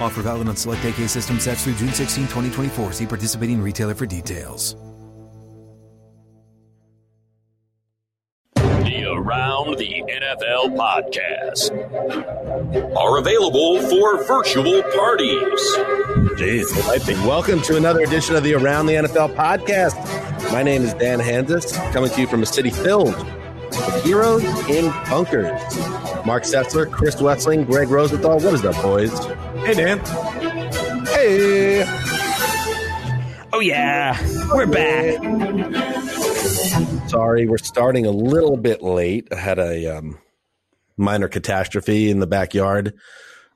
Offer valid on select AK system sets through June 16, 2024. See participating retailer for details. The Around the NFL podcast are available for virtual parties. Jeez, delightful. Welcome to another edition of the Around the NFL podcast. My name is Dan Hanzus, coming to you from a city filled with heroes in bunkers. Marc Sessler, Chris Wesseling, Gregg Rosenthal. What is up, boys? Hey, Dan. Hey. Oh, yeah. We're back. Sorry, we're starting a little bit late. I had a um, minor catastrophe in the backyard.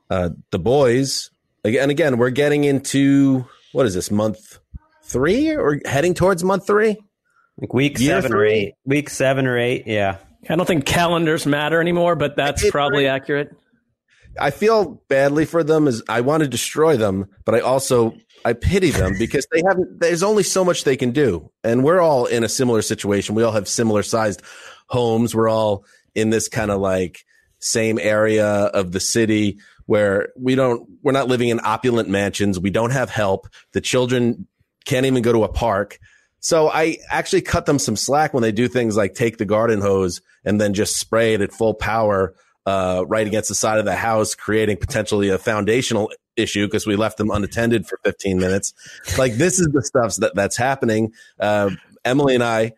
Uh, the boys, again, again, we're getting into what is this month three or heading towards month three? Like week Year seven or eight. Week seven or eight. Yeah. I don't think calendars matter anymore, but that's It- probably accurate. I feel badly for them as I want to destroy them, but I also I pity them because they haven't there's only so much they can do. And we're all in a similar situation. We all have similar sized homes. We're all in this kind of like same area of the city where we don't we're not living in opulent mansions. We don't have help. The children can't even go to a park. So I actually cut them some slack when they do things like take the garden hose and then just spray it at full power uh, right against the side of the house, creating potentially a foundational issue because we left them unattended for 15 minutes. Like this is the stuff that that's happening. Uh, Emily and I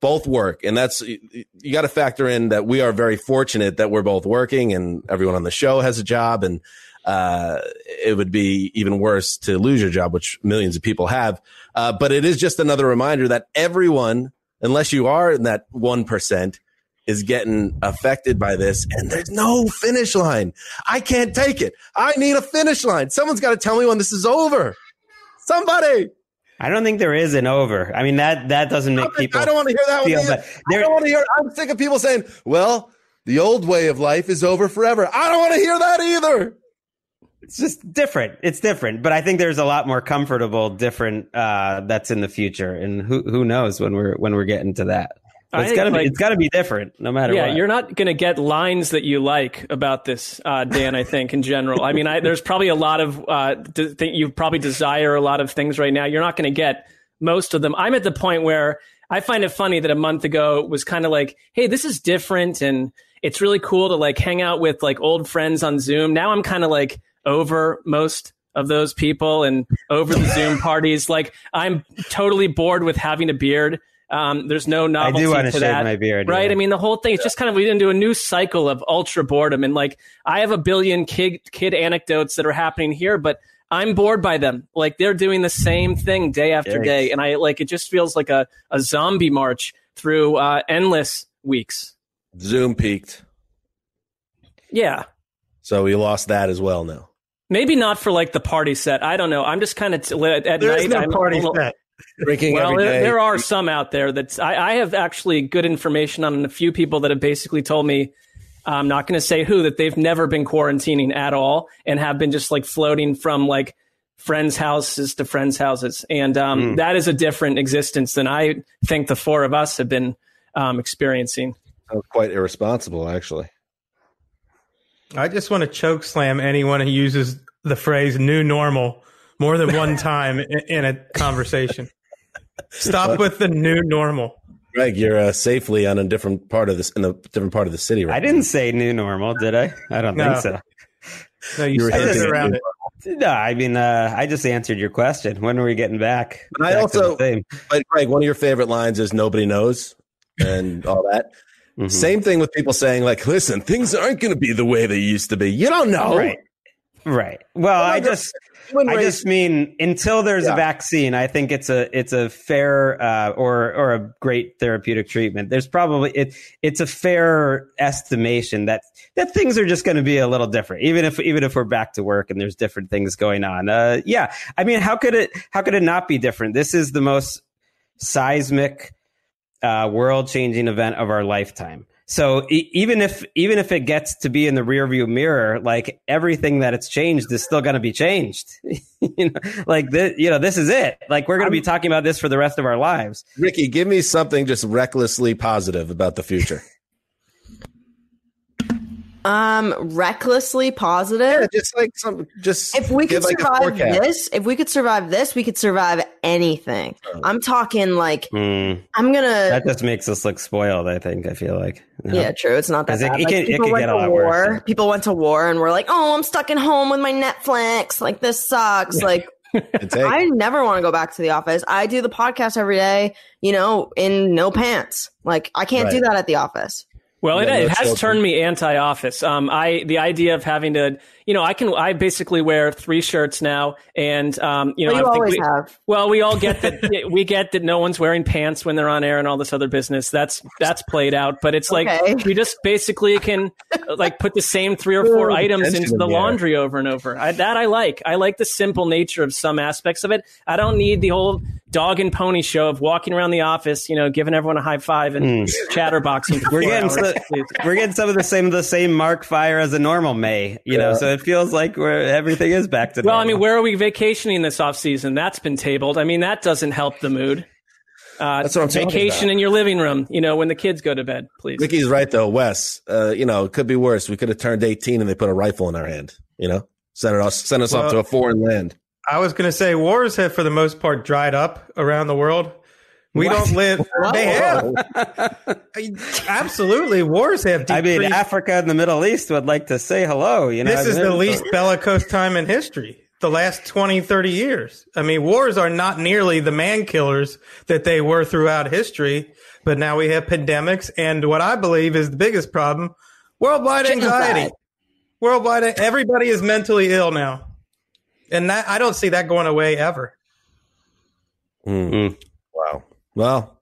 both work, and that's you got to factor in that we are very fortunate that we're both working, and everyone on the show has a job, and uh, it would be even worse to lose your job, which millions of people have. Uh, but it is just another reminder that everyone, unless you are in that one percent, is getting affected by this and there's no finish line. I can't take it. I need a finish line. Someone's got to tell me when this is over. Somebody. I don't think there is an over. I mean that that doesn't make people. I don't want to hear that one. feel either. bad. I don't want to hear I'm sick of people saying, well, the old way of life is over forever. I don't want to hear that either. It's just different. It's different, but I think there's a lot more comfortable, different uh, that's in the future, and who who knows when we're when we're getting to that. It's gotta be it's gotta be different, no matter what. Yeah, what. you're not going to get lines that you like about this, uh, Dan. I think in general. I mean, I, there's probably a lot of uh, d- think you probably desire a lot of things right now. You're not going to get most of them. I'm at the point where I find it funny that a month ago was kind of like, hey, this is different, and it's really cool to like hang out with like old friends on Zoom. Now I'm kind of like over most of those people and over the Zoom parties. Like I'm totally bored with having a beard. Um, there's no I novelty do want to to shave that, my beard, right? yeah. I mean, the whole thing is just kind of we into a new cycle of ultra boredom, and like I have a billion kid kid anecdotes that are happening here, but I'm bored by them. Like they're doing the same thing day after Yikes. day, and I like it just feels like a a zombie march through uh, endless weeks. Zoom peaked. Yeah. So we lost that as well now. Maybe not for like the party set. I don't know. I'm just kind of t- at at There night. is no I'm party little- set. Drinking Well, every there, there are some out there that I, I have actually good information on a few people that have basically told me. I'm not going to say who that they've never been quarantining at all and have been just like floating from like friends' houses to friends' houses, and um, Hmm. that is a different existence than I think the four of us have been um, experiencing. Sounds quite irresponsible, actually. I just want to choke slam anyone who uses the phrase "new normal" more than one time in, in a conversation. Stop with the new normal. Gregg, you're uh, safely on a different part of this in a different part of the city right I didn't say new normal, did I? I don't No. think so. No, you, You were skirted hinting around it. No, I mean, uh, I just answered your question. When are we getting back? And I back to the also- same? But Gregg, one of your favorite lines is "nobody knows" and all that. Mhm. Same thing with people saying like, "Listen, things aren't going to be the way they used to be." You don't know, Right. Right. Well, I just I just mean until there's Yeah. a vaccine, I think it's a it's a fair uh, or or a great therapeutic treatment. There's probably it it's a fair estimation that that things are just going to be a little different, even if even if we're back to work and there's different things going on. Uh, yeah, I mean, how could it how could it not be different? This is the most seismic, uh, world changing event of our lifetime. So e- even if even if it gets to be in the rearview mirror, like everything that it's changed is still going to be changed. you know, like this, you know, this is it. Like we're going to be talking about this for the rest of our lives. Ricky, give me something just recklessly positive about the future. Um, recklessly positive. yeah, just like some, just if we could like survive this, if we could survive this, we could survive anything. I'm talking like Mm, I'm gonna. that just makes us look spoiled. I think. I feel like. you know? Yeah, true. It's not that. it- bad. it Like, could- it people went get a to lot war. worse. People went to war and were like, "Oh, I'm stuck at home with my Netflix. Like this sucks." Like I never want to go back to the office. I do the podcast every day, you know, in no pants. Like I can't do that at the office. Well, it, Yeah, it no has children. turned me anti-office. Um, I the idea of having to, you know, I can I basically wear three shirts now, and um, you know, But you I think always we, have. well, we all get that we get that no one's wearing pants when they're on air and all this other business. That's that's played out, but it's like Okay. we just basically can like put the same three or four Ooh, items into in the the air. laundry over and over. I, that I like. I like the simple nature of some aspects of it. I don't need the whole dog and pony show of walking around the office, you know, giving everyone a high five and chatterboxing. We're getting hours. so, we're getting some of the same the same mark fire as a normal May, you know. So it feels like we're everything is back to. Well, I mean, where are we vacationing this off season? That's been tabled. I mean, that doesn't help the mood. Uh, That's what I'm talking Vacation about. in your living room, you know, when the kids go to bed, please. Ricky's right though, Wes. Uh, you know, it could be worse. We could have turned 18 and they put a rifle in our hand. You know, send us send us off to a foreign land. I was going to say wars have, for the most part, dried up around the world. We don't live. They have. Absolutely, wars have. I mean. Africa and the Middle East would like to say hello. You know, this I is the it's- least bellicose time in history. The last 20, 30 years. I mean, wars are not nearly the man killers that they were throughout history, but now we have pandemics and what I believe is the biggest problem, worldwide anxiety. Genocide. Worldwide, everybody is mentally ill now. And that, I don't see that going away ever. Mm. Mm. Wow. Well,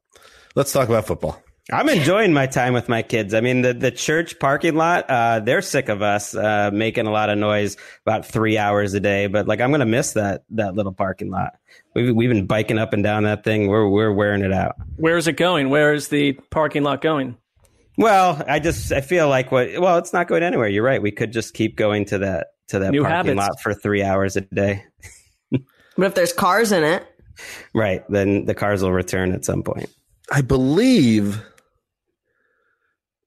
let's talk about football. I'm enjoying my time with my kids. I mean, the, the church parking lot, uh, they're sick of us, uh, making a lot of noise about three hours a day. But like, I'm going to miss that, that little parking lot. We've, we've been biking up and down that thing. We're, we're wearing it out. Where is it going? Where is the parking lot going? Well, I just, I feel like what, well, it's not going anywhere. You're right. We could just keep going to that, to that New parking habits. lot for three hours a day. But if there's cars in it, Right. Then the cars will return at some point. I believe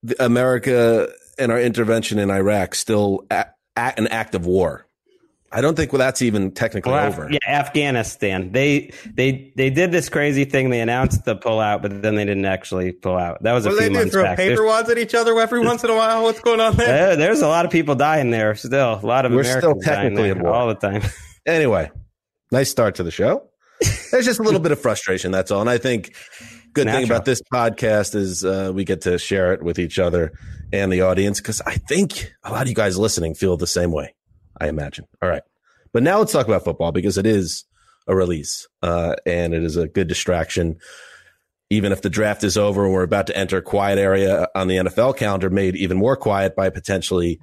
the America and our intervention in Iraq still at, at an act of war. I don't think well, that's even technically Well, over. yeah, Afghanistan. They they they did this crazy thing. They announced the pullout, but then they didn't actually pull out. That was a What do few they do? months Throw back. paper There's, wads at each other every once in a while? What's going on there? uh, there's a lot of people dying there still. A lot of We're still Americans dying technically there at war. all the time. Anyway, nice start to the show. There's just a little bit of frustration. That's all. And I think good thing about this podcast is uh, we get to share it with each other and the audience because I think a lot of you guys listening feel the same way. I imagine. All right, but now let's talk about football because it is a release uh, and it is a good distraction. Even if the draft is over and we're about to enter a quiet area on the NFL calendar, made even more quiet by potentially,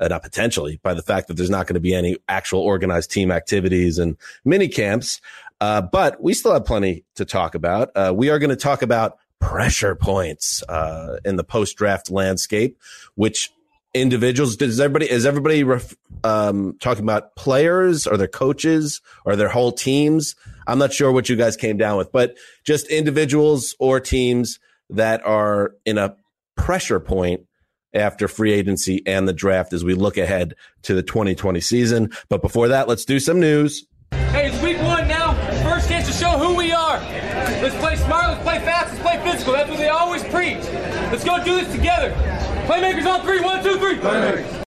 uh, not potentially, by the fact that there's not going to be any actual organized team activities and mini camps. Uh, but we still have plenty to talk about. Uh, we are going to talk about pressure points uh, in the post draft landscape, which individuals does everybody is everybody ref, um, talking about players or their coaches or their whole teams? I'm not sure what you guys came down with, but just individuals or teams that are in a pressure point after free agency and the draft as we look ahead to the 2020 season. But before that, let's do some news. Let's go do this together. Playmakers on three. One, two, three. Playmakers.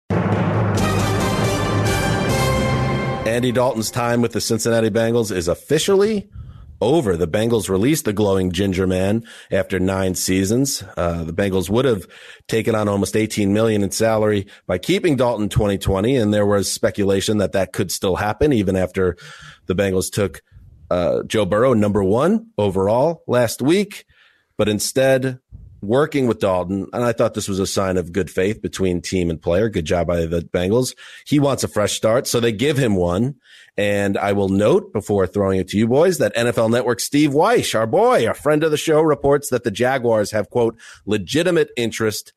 Andy Dalton's time with the Cincinnati Bengals is officially over. The Bengals released the glowing ginger man after nine seasons. Uh, the Bengals would have taken on almost 18 million in salary by keeping Dalton 2020. And there was speculation that that could still happen even after the Bengals took uh, Joe Burrow number one overall last week. But instead, working with Dalton, and I thought this was a sign of good faith between team and player. Good job by the Bengals. He wants a fresh start, so they give him one. And I will note before throwing it to you boys that NFL Network Steve Wyche, our boy, our friend of the show, reports that the Jaguars have quote legitimate interest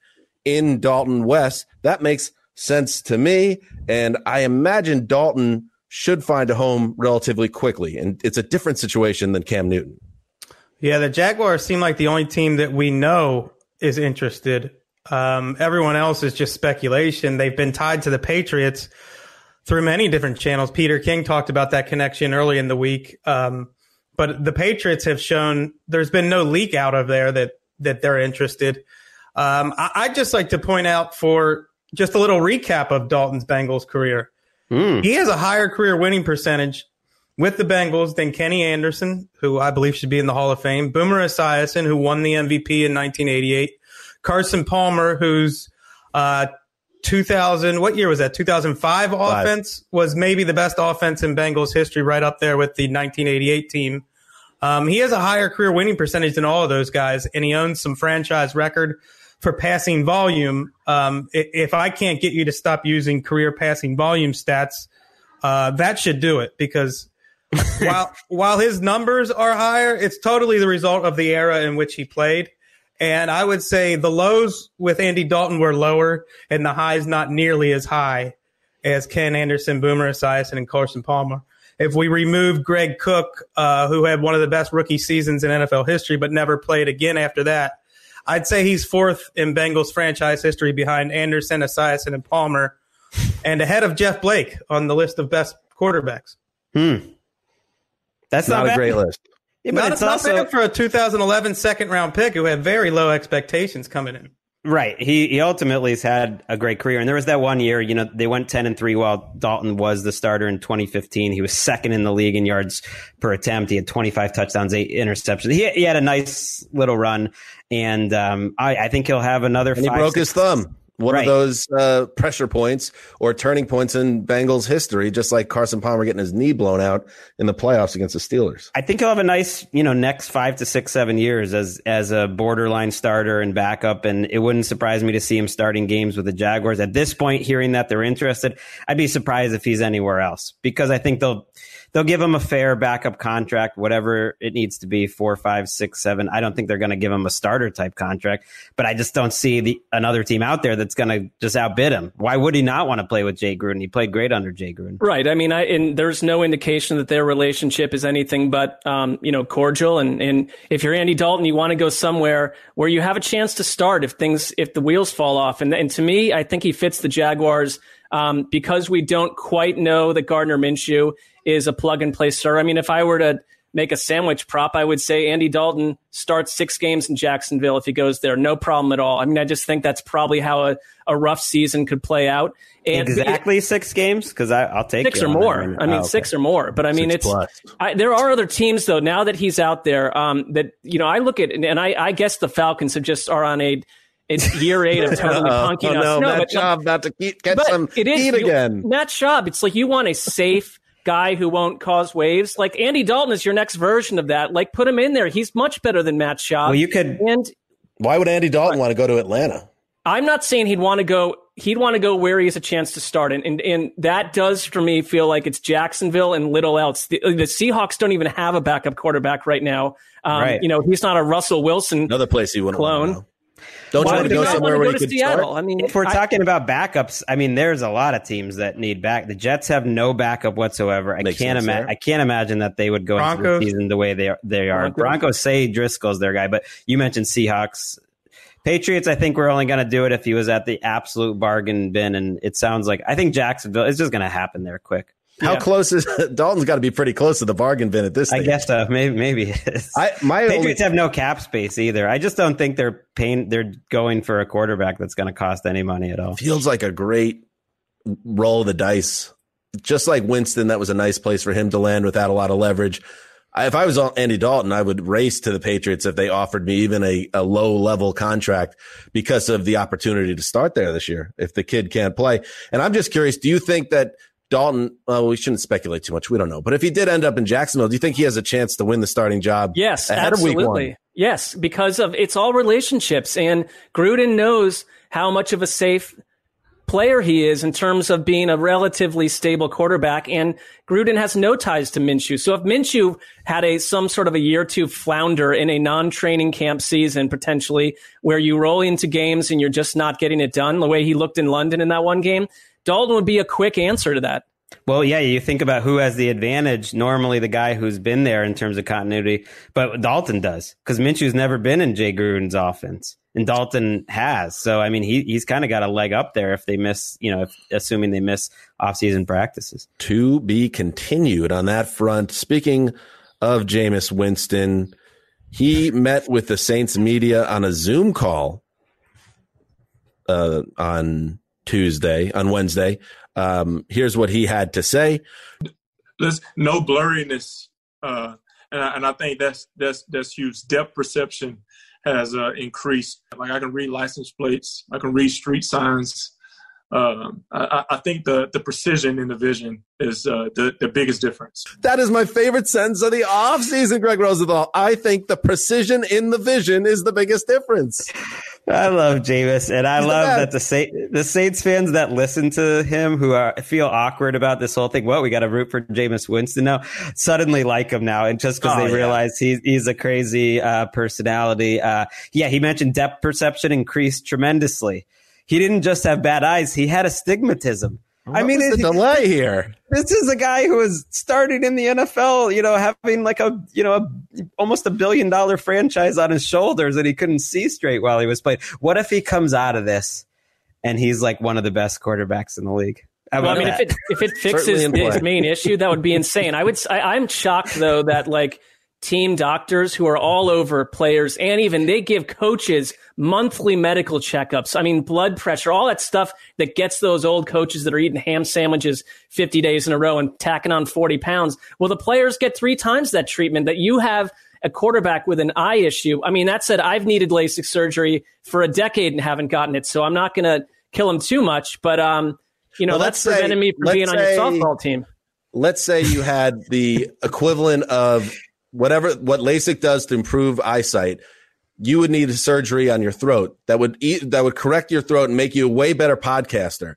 in Dalton Wes. That makes sense to me, and I imagine Dalton should find a home relatively quickly. And it's a different situation than Cam Newton. Yeah, the Jaguars seem like the only team that we know is interested. Um, everyone else is just speculation. They've been tied to the Patriots through many different channels. Peter King talked about that connection early in the week. Um, but the Patriots have shown there's been no leak out of there that that they're interested. Um, I, would just like to point out for just a little recap of Dalton's Bengals career. Mm. He has a higher career winning percentage with the Bengals than Kenny Anderson, who I believe should be in the Hall of Fame, Boomer Esiason, who won the MVP in 1988, Carson Palmer, who's uh, 2000, what year was that? 2005 Five. offense was maybe the best offense in Bengals history, right up there with the 1988 team. Um, he has a higher career winning percentage than all of those guys, and he owns some franchise record for passing volume. Um, if I can't get you to stop using career passing volume stats, uh, that should do it because while while his numbers are higher, it's totally the result of the era in which he played. And I would say the lows with Andy Dalton were lower, and the highs not nearly as high as Ken Anderson, Boomer Esiason, and Carson Palmer. If we remove Greg Cook, uh, who had one of the best rookie seasons in NFL history, but never played again after that, I'd say he's fourth in Bengals franchise history behind Anderson, Esiason, and Palmer, and ahead of Jeff Blake on the list of best quarterbacks. Hmm. That's not, not a great list. Yeah, but not, it's not also, bad for a 2011 second round pick who had very low expectations coming in. Right. He he ultimately has had a great career. And there was that one year, you know, they went 10 and 3 while Dalton was the starter in 2015. He was second in the league in yards per attempt. He had 25 touchdowns, eight interceptions. He, he had a nice little run. And um, I, I think he'll have another and He broke six, his thumb one right. of those uh, pressure points or turning points in Bengals history, just like Carson Palmer getting his knee blown out in the playoffs against the Steelers. I think he'll have a nice, you know, next five to six, seven years as as a borderline starter and backup, and it wouldn't surprise me to see him starting games with the Jaguars. At this point, hearing that they're interested, I'd be surprised if he's anywhere else because I think they'll they'll give him a fair backup contract, whatever it needs to be, four, five, six, seven. I don't think they're going to give him a starter type contract, but I just don't see the another team out there that's going to just outbid him. Why would he not want to play with Jay Gruden? He played great under Jay Gruden. Right. I mean, I, and there's no indication that their relationship is anything but, um, you know, cordial. And, and if you're Andy Dalton, you want to go somewhere where you have a chance to start if things, if the wheels fall off. And, and to me, I think he fits the Jaguars um, because we don't quite know that Gardner Minshew is a plug and play starter. I mean, if I were to make a sandwich prop, I would say Andy Dalton starts six games in Jacksonville if he goes there. No problem at all. I mean, I just think that's probably how a, a rough season could play out. And exactly six games? Because I'll take six or more. I mean, oh, okay. six or more. But I mean, six it's I, there are other teams though. Now that he's out there, um, that you know, I look at and I, I guess the Falcons have just are on a it's year eight of totally punking oh, us. No, no Matt but, Schaub about to keep, get some it is, heat again. Matt Schaub, it's like you want a safe guy who won't cause waves. Like Andy Dalton is your next version of that. Like put him in there. He's much better than Matt Schaub. Well, you could. And why would Andy Dalton want to go to Atlanta? I'm not saying he'd want to go. He'd want to go where he has a chance to start, and and, and that does for me feel like it's Jacksonville and little else. The, the Seahawks don't even have a backup quarterback right now. Um, right. You know, he's not a Russell Wilson another place he wouldn't clone. Don't you Why want to he go not somewhere wanna where go you to could Seattle? start? I mean, If we're I- talking about backups, I mean, there's a lot of teams that need back. The Jets have no backup whatsoever. I can't imagine. I can't imagine that they would go into Broncos. the season the way they are. They are. Broncos. Broncos say Driskel's their guy, but you mentioned Seahawks. Patriots, I think we're only going to do it if he was at the absolute bargain bin, and it sounds like I think Jacksonville. It's just going to happen there quick. How Yeah. close is Dalton's got to be pretty close to the bargain bin at this time? I guess so. Maybe maybe it is. I my only, Patriots have no cap space either. I just don't think they're paying. They're going for a quarterback that's going to cost any money at all. feels like a great roll of the dice. Just like Winston, that was a nice place for him to land without a lot of leverage. I- If I was Andy Dalton, I would race to the Patriots if they offered me even a, a low level contract because of the opportunity to start there this year if the kid can't play. And I'm just curious, do you think that Dalton, well, we shouldn't speculate too much. We don't know. But if he did end up in Jacksonville, do you think he has a chance to win the starting job Yes, ahead of week absolutely. one? Yes, because of it's all relationships, and Gruden knows how much of a safe player he is in terms of being a relatively stable quarterback. And Gruden has no ties to Minshew. So if Minshew had a some sort of a year two flounder in a non-training camp season, potentially where you roll into games and you're just not getting it done, the way he looked in London in that one game, Dalton would be a quick answer to that. Well, yeah, you think about who has the advantage. Normally, the guy who's been there in terms of continuity, but Dalton does because Minshew's never been in Jay Gruden's offense, and Dalton has. So, I mean, he he's kind of got a leg up there if they miss, you know, if, assuming they miss offseason practices. to be continued on that front. Speaking of Jameis Winston, he met with the Saints media on a Zoom call uh, on Tuesday, on Wednesday. Um, here's what he had to say. there's no blurriness, uh, and I, and I think that's that's that's huge. Depth perception has uh, increased. Like I can read license plates, I can read street signs. Um, I, I I think the the precision in the vision is uh, the the biggest difference. That is my favorite sentence of the offseason, Gregg Rosenthal. I think the precision in the vision is the biggest difference. I love Jameis, and I He's love best. that the Sa- the Saints fans that listen to him who are feel awkward about this whole thing. Well, we got to root for Jameis Winston now. Suddenly like him now, and just because Oh, they yeah. realize he's he's a crazy uh, personality. Uh, yeah, he mentioned depth perception increased tremendously. He didn't just have bad eyes; he had astigmatism. I mean, was it- the delay here. this is a guy who was starting in the NFL, you know, having like a, you know, a, almost a billion dollar franchise on his shoulders and he couldn't see straight while he was playing. What if he comes out of this and he's like one of the best quarterbacks in the league? How Well, I mean, that? if it if it fixes his main issue, that would be insane. I would. I'm shocked though that like team doctors who are all over players and even they give coaches monthly medical checkups. I mean, blood pressure, all that stuff that gets those old coaches that are eating ham sandwiches 50 days in a row and tacking on 40 pounds. Well, the players get three times that treatment that you have a quarterback with an eye issue. I mean, that said, I've needed LASIK surgery for a decade and haven't gotten it, so I'm not going to kill him too much. But um, you know, Well, that's let's say- me from being on your softball team. let's say you had the equivalent of whatever what LASIK does to improve eyesight. You would need a surgery on your throat that would eat, that would correct your throat and make you a way better podcaster.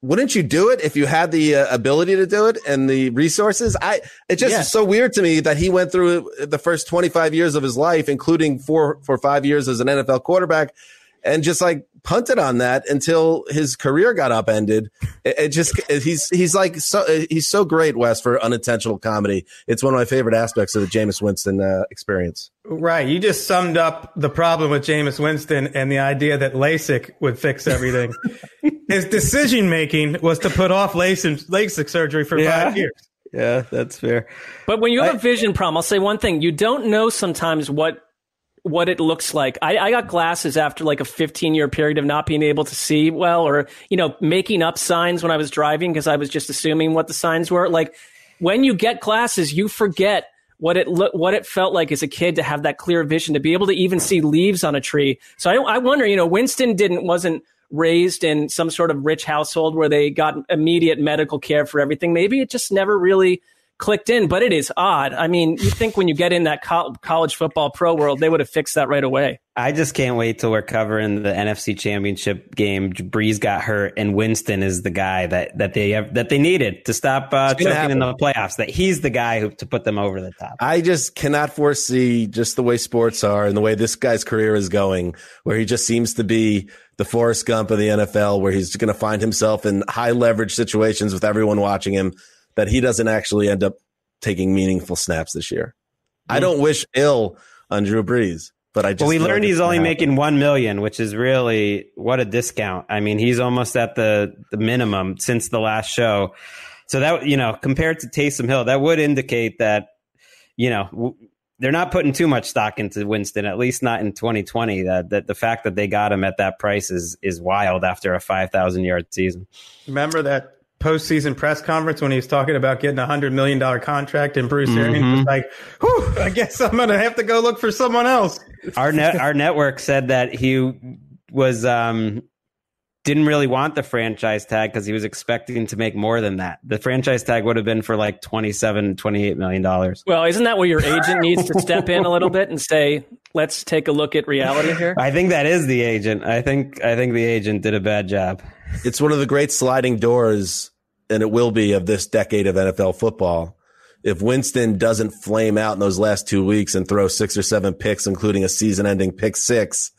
Wouldn't you do it if you had the uh, ability to do it and the resources? I it just Yeah. is so weird to me that he went through the first 25 years of his life including four for 5 years as an NFL quarterback and just like punted on that until his career got upended. It, it just he's he's like so he's so great, Wes, for unintentional comedy. It's one of my favorite aspects of the Jameis Winston uh, experience. Right. You just summed up the problem with Jameis Winston and the idea that LASIK would fix everything. His decision making was to put off LASIK, LASIK surgery for Yeah. five years. yeah, that's fair. But when you have a vision problem, I'll say one thing: you don't know sometimes what what it looks like. I, I got glasses after like a 15 year period of not being able to see well, or you know, making up signs when I was driving because I was just assuming what the signs were. Like when you get glasses, you forget what it look what it felt like as a kid to have that clear vision to be able to even see leaves on a tree. So I, I wonder, you know, Winston didn't wasn't raised in some sort of rich household where they got immediate medical care for everything. Maybe it just never really clicked in, but it is odd. I mean, you think when you get in that co- college football pro world, they would have fixed that right away. I just can't wait till we're covering the NFC Championship game. Brees got hurt, and Winston is the guy that that they have, that they needed to stop uh, choking in the playoffs. That he's the guy who to put them over the top. I just cannot foresee just the way sports are and the way this guy's career is going, where he just seems to be the Forrest Gump of the NFL, where he's going to find himself in high leverage situations with everyone watching him. That he doesn't actually end up taking meaningful snaps this year. I don't wish ill on Drew Brees. But I just well, we learned like he's only gonna making one million, which is really what a discount. I mean, he's almost at the the minimum since the last show. So that you know, compared to Taysom Hill, that would indicate that you know w- they're not putting too much stock into Winston, at least not in 2020. That that the fact that they got him at that price is is wild after a 5,000 yard season. Remember that postseason press conference when he was talking about getting a hundred million dollar contract, and Bruce Arians Mhm. was like, Whew, "I guess I'm gonna have to go look for someone else." Our net our network said that he was um didn't really want the franchise tag because he was expecting to make more than that. The franchise tag would have been for like 27, 28 million dollars. Well, isn't that where your agent needs to step in a little bit and say, "Let's take a look at reality here"? I think that is the agent. I think I think the agent did a bad job. It's one of the great sliding doors, and it will be of this decade of NFL football. If Winston doesn't flame out in those last two weeks and throw six or seven picks, including a season-ending pick six,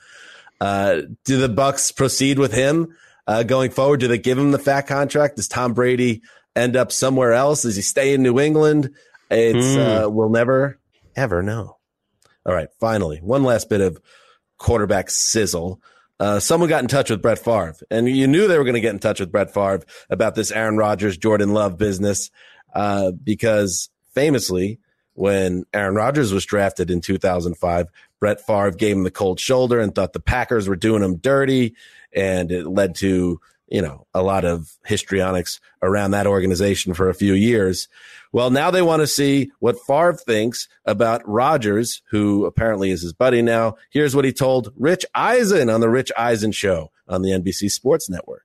uh, do the Bucks proceed with him uh, going forward? Do they give him the fat contract? Does Tom Brady end up somewhere else? Does he stay in New England? It's Hmm. uh, we'll never ever know. All right, finally, one last bit of quarterback sizzle. Uh, someone got in touch with Brett Favre, and you knew they were going to get in touch with Brett Favre about this Aaron Rodgers, Jordan Love business, uh, because famously, when Aaron Rodgers was drafted in 2005, Brett Favre gave him the cold shoulder and thought the Packers were doing him dirty, and it led to you know a lot of histrionics around that organization for a few years. Well, now they want to see what Favre thinks about Rodgers, who apparently is his buddy now. Here's what he told Rich Eisen on the Rich Eisen show on the NBC Sports Network.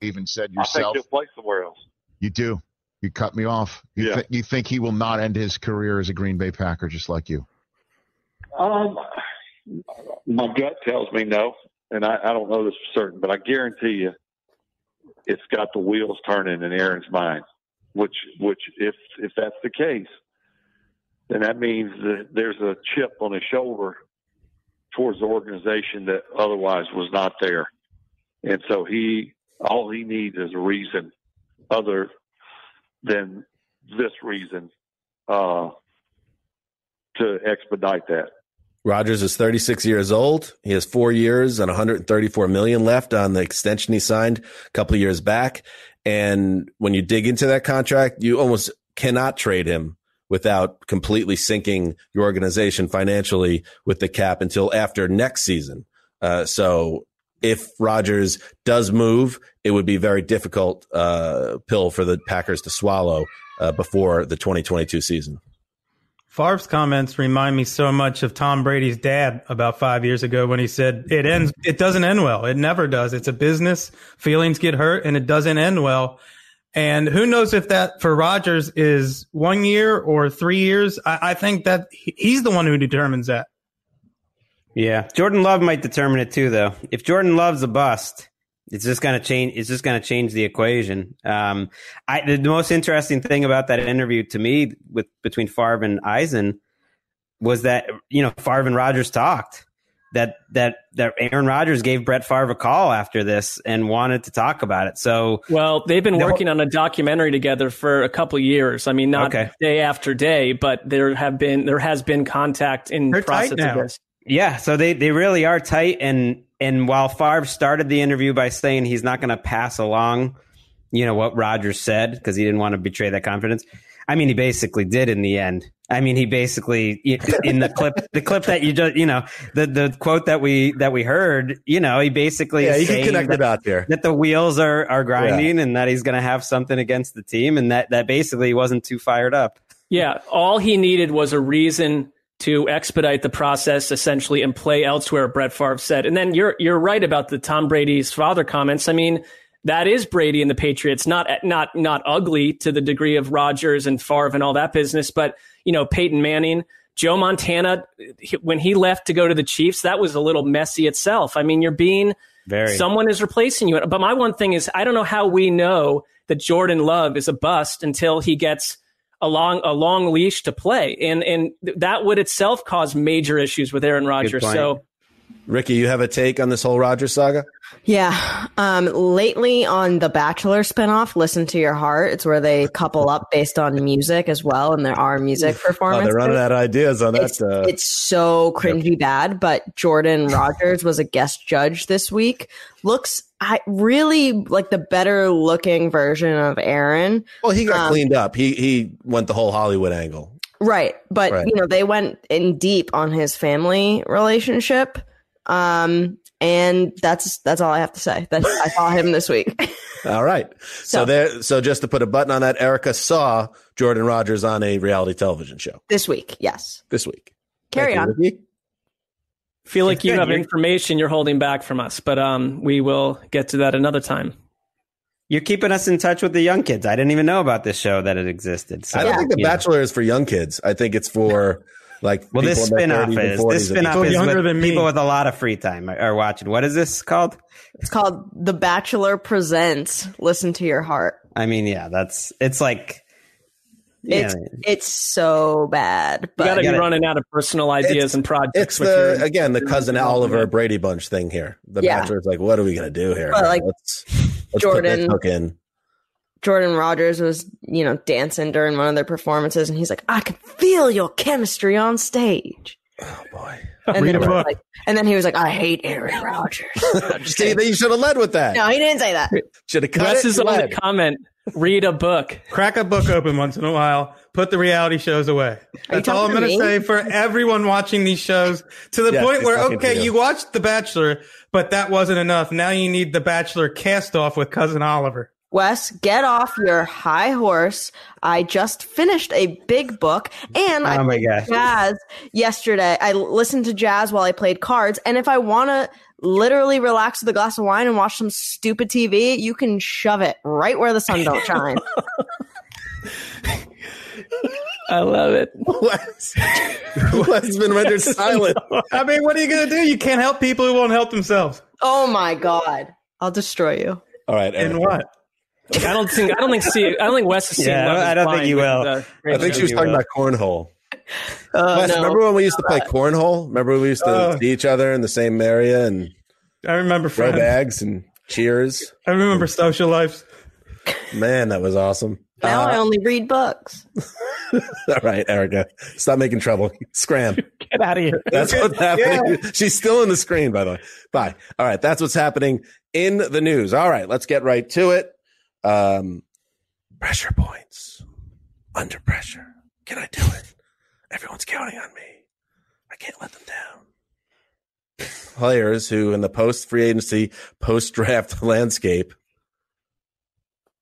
even said I think yourself. he'll play somewhere else. You do. You cut me off. You, Yeah. thi- you think he will not end his career as a Green Bay Packer just like you? Um, my gut tells me no, and I, I don't know this for certain, but I guarantee you, it's got the wheels turning in Aaron's mind. Which, which, if if that's the case, then that means that there's a chip on his shoulder towards the organization that otherwise was not there, and so he all he needs is a reason other than this reason uh, to expedite that. Rodgers is 36 years old. He has four years and 134 million left on the extension he signed a couple of years back. And when you dig into that contract, you almost cannot trade him without completely sinking your organization financially with the cap until after next season. Uh, so if Rodgers does move, it would be very difficult uh, pill for the Packers to swallow uh, before the 2022 season. Favre's comments remind me so much of Tom Brady's dad about five years ago when he said it ends. It doesn't end well. It never does. It's a business. Feelings get hurt, and it doesn't end well. And who knows if that for Rodgers is one year or three years? I, I think that he's the one who determines that. Yeah, Jordan Love might determine it too, though. If Jordan Love's a bust, it's just going to change. It's just going to change the equation. Um, I, the, the most interesting thing about that interview to me with between Favre and Eisen was that you know Favre and Rodgers talked. That that that Aaron Rodgers gave Brett Favre a call after this and wanted to talk about it. So Well, they've been working on a documentary together for a couple of years. I mean, not Okay. day after day, but there have been there has been contact in They're process of this. Yeah, so they, they really are tight and and while Favre started the interview by saying he's not going to pass along, you know what Rodgers said because he didn't want to betray that confidence. I mean, he basically did in the end. I mean, he basically in the clip, the clip that you just, you know, the the quote that we that we heard, you know, he basically Yeah, is you can saying connect that, it out there. that the wheels are are grinding and that he's going to have something against the team and that that basically he wasn't too fired up. Yeah, all he needed was a reason to expedite the process, essentially, and play elsewhere. Brett Favre said, and then you're you're right about the Tom Brady's father comments. I mean, that is Brady and the Patriots. Not not not ugly to the degree of Rodgers and Favre and all that business, but you know Peyton Manning, Joe Montana, when he left to go to the Chiefs, that was a little messy itself. I mean, you're being Very. someone is replacing you. But my one thing is, I don't know how we know that Jordan Love is a bust until he gets a long a long leash to play, and and that would itself cause major issues with Aaron Rodgers. So. Ricky, you have a take on this whole Rodgers saga? Yeah. Um, lately on the Bachelor spinoff, Listen to Your Heart, it's where they couple up based on music as well, and there are music Oh, performances. they're running out of ideas on that. it's, uh, it's so cringy bad, but Jordan Rodgers was a guest judge this week. Looks I really like the better looking version of Aaron. well, he got um, cleaned up. He he went the whole Hollywood angle. Right. But Right. you know, they went in deep on his family relationship. Um and that's that's all I have to say. That I saw him this week. All right. So, So- there. So just to put a button on that, Erica saw Jordan Rodgers on a reality television show this week, yes. this week. Carry Thank on. Ricky. feel like you have information you're holding back from us, but um, we will get to that another time. You're keeping us in touch with the young kids. I didn't even know about this show that it existed. So, I don't think The you know. Bachelor is for young kids. I think it's for like Well, this people in their spinoff is this and spinoff is younger with than me. people with a lot of free time are are watching. What is this called? It's called The Bachelor Presents Listen to Your Heart. I mean, yeah, that's it's like It's yeah, it's so bad. You But got to be gotta- running out of personal ideas It's- and projects. It's the your- again the cousin Oliver Brady Bunch thing here. The Yeah. Bachelor's like, what are we gonna do here? But, like, let's, let's Jordan- put this hook in. Jordan Rodgers was, you know, dancing during one of their performances and he's like, I can feel your chemistry on stage. Oh boy. And Read then, a book. like, and then he was like, I hate Aaron Rodgers. See, you should have led with that. no, he didn't say that. Should have cut Wes it. is and on the comment. Read a book. Crack a book open once in a while. Put the reality shows away. That's all I'm going to me? say for everyone watching these shows. To the Yes, point where, okay, you. you watched The Bachelor, but that wasn't enough. Now you need The Bachelor cast off with cousin Oliver. Wes, get off your high horse. I just finished a big book and I Oh my played gosh. jazz yesterday. I listened to jazz while I played cards. And if I want to literally relax with a glass of wine and watch some stupid TV, you can shove it right where the sun don't shine. I love it. Wes, Wes has been rendered silent. I mean, what are you going to do? You can't help people who won't help themselves. oh my God. I'll destroy you. All right, In Erica. What? I don't think I don't think see I don't think Wes is seeing. Yeah, Love is I don't think you with, will. uh, I think she was talking will. about cornhole. Oh, Wes, no. remember when we used to play cornhole? Remember we used to Oh. see each other in the same area and I remember throw friends. bags and cheers? I remember social lives. Man, that was awesome. Now Uh, I only read books. all right, Erica, stop making trouble. Scram. Get out of here. That's what's happening. She's still in the screen, by the way. Bye. All right, that's what's happening in the news. All right, let's get right to it. Um, pressure points. Under pressure. Can I do it? Everyone's counting on me. I can't let them down. Players who, in the post free agency, post draft landscape.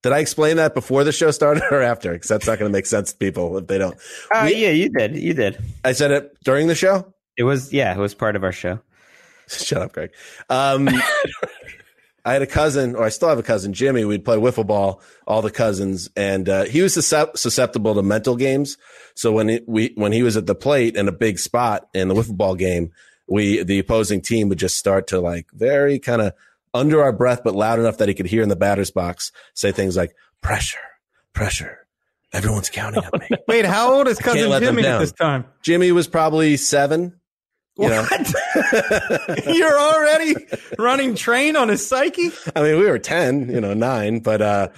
Did I explain that before the show started or after? Because that's not going to make sense to people if they don't. Oh We- yeah, you did. You did. I said it during the show. It was yeah, it was part of our show. Shut up, Gregg. Um, I had a cousin, or I still have a cousin, Jimmy. We'd play wiffle ball, all the cousins, and uh, he was susceptible to mental games. So when he, we when he was at the plate in a big spot in the wiffle ball game, we the opposing team would just start to like very kind of under our breath, but loud enough that he could hear in the batter's box say things like pressure, pressure. Everyone's counting on me. Wait, how old is cousin Jimmy at this time? Jimmy was probably seven. You know? You're already running train on his psyche? I mean, we were 10, you know, nine, but, uh,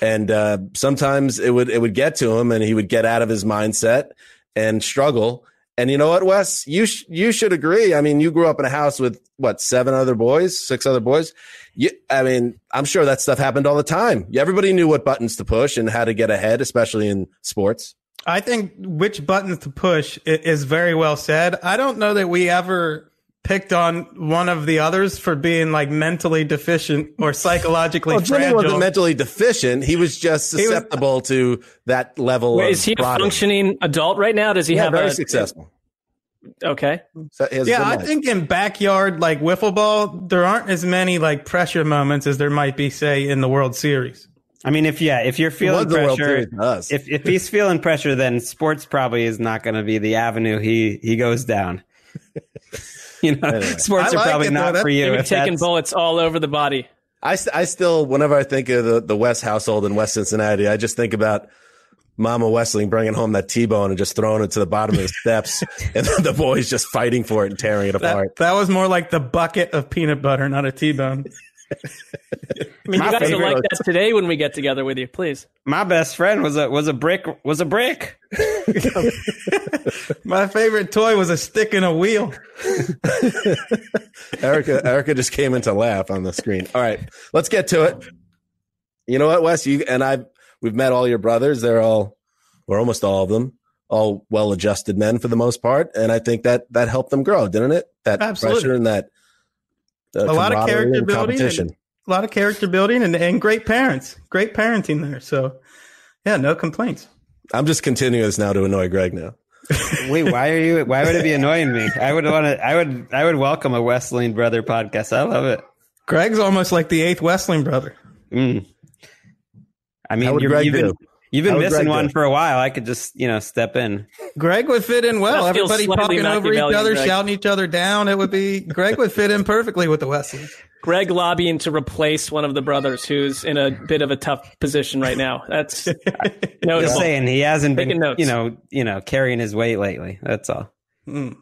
and, uh, sometimes it would, it would get to him and he would get out of his mindset and struggle. And you know what, Wes, you, sh- you should agree. I mean, you grew up in a house with what, seven other boys, six other boys. You, I mean, I'm sure that stuff happened all the time. Everybody knew what buttons to push and how to get ahead, especially in sports. I think which buttons to push is very well said. I don't know that we ever picked on one of the others for being like mentally deficient or psychologically Well, Jimmy fragile. wasn't mentally deficient. He was just was- susceptible to that level Wait, of is he a functioning adult right now? Does he Yeah, have very a successful. Okay. So he has a Yeah, I night. think in backyard like wiffle ball, there aren't as many like pressure moments as there might be, say, in the World Series. I mean, if yeah, if you're feeling was the World pressure, Series to us. if if he's feeling pressure, then sports probably is not going to be the avenue he he goes down. you know, Anyway. sports I are probably it, not That- for you. Maybe if taking that's- bullets all over the body. I, I still, whenever I think of the, the West household in West Cincinnati, I just think about Mama Wesseling bringing home that T-bone and just throwing it to the bottom of the steps, and the boys just fighting for it and tearing it apart. That, that was more like the bucket of peanut butter, not a T-bone. I mean, My you guys are like that today when we get together with you, please. My best friend was a was a brick was a brick. My favorite toy was a stick and a wheel. Erica, Erica just came in to laugh on the screen. All right, let's get to it. You know what, Wes? You and I, we've met all your brothers. They're all, or almost all of them, all well-adjusted men for the most part, and I think that that helped them grow, didn't it? That Absolutely. pressure and that a lot of character and building, and, a lot of character building, and, and great parents, great parenting there. So, yeah, no complaints. I'm just continuing this now to annoy Gregg now. Wait, why are you? Why would it be annoying me? I would want to. I would. I would welcome a Wesseling brother podcast. I love it. Gregg's almost like the eighth Wesseling brother. Mm. I How mean, would you're, Gregg you've been do? You've been missing Gregg one do? for a while. I could just you know step in. Gregg would fit in well. Everybody slightly talking over each other, Gregg. shouting each other down. It would be Gregg would fit in perfectly with the Wesselings. Gregg lobbying to replace one of the brothers who's in a bit of a tough position right now. That's no. Just saying, he hasn't been notes. you know you know carrying his weight lately. That's all. Mm.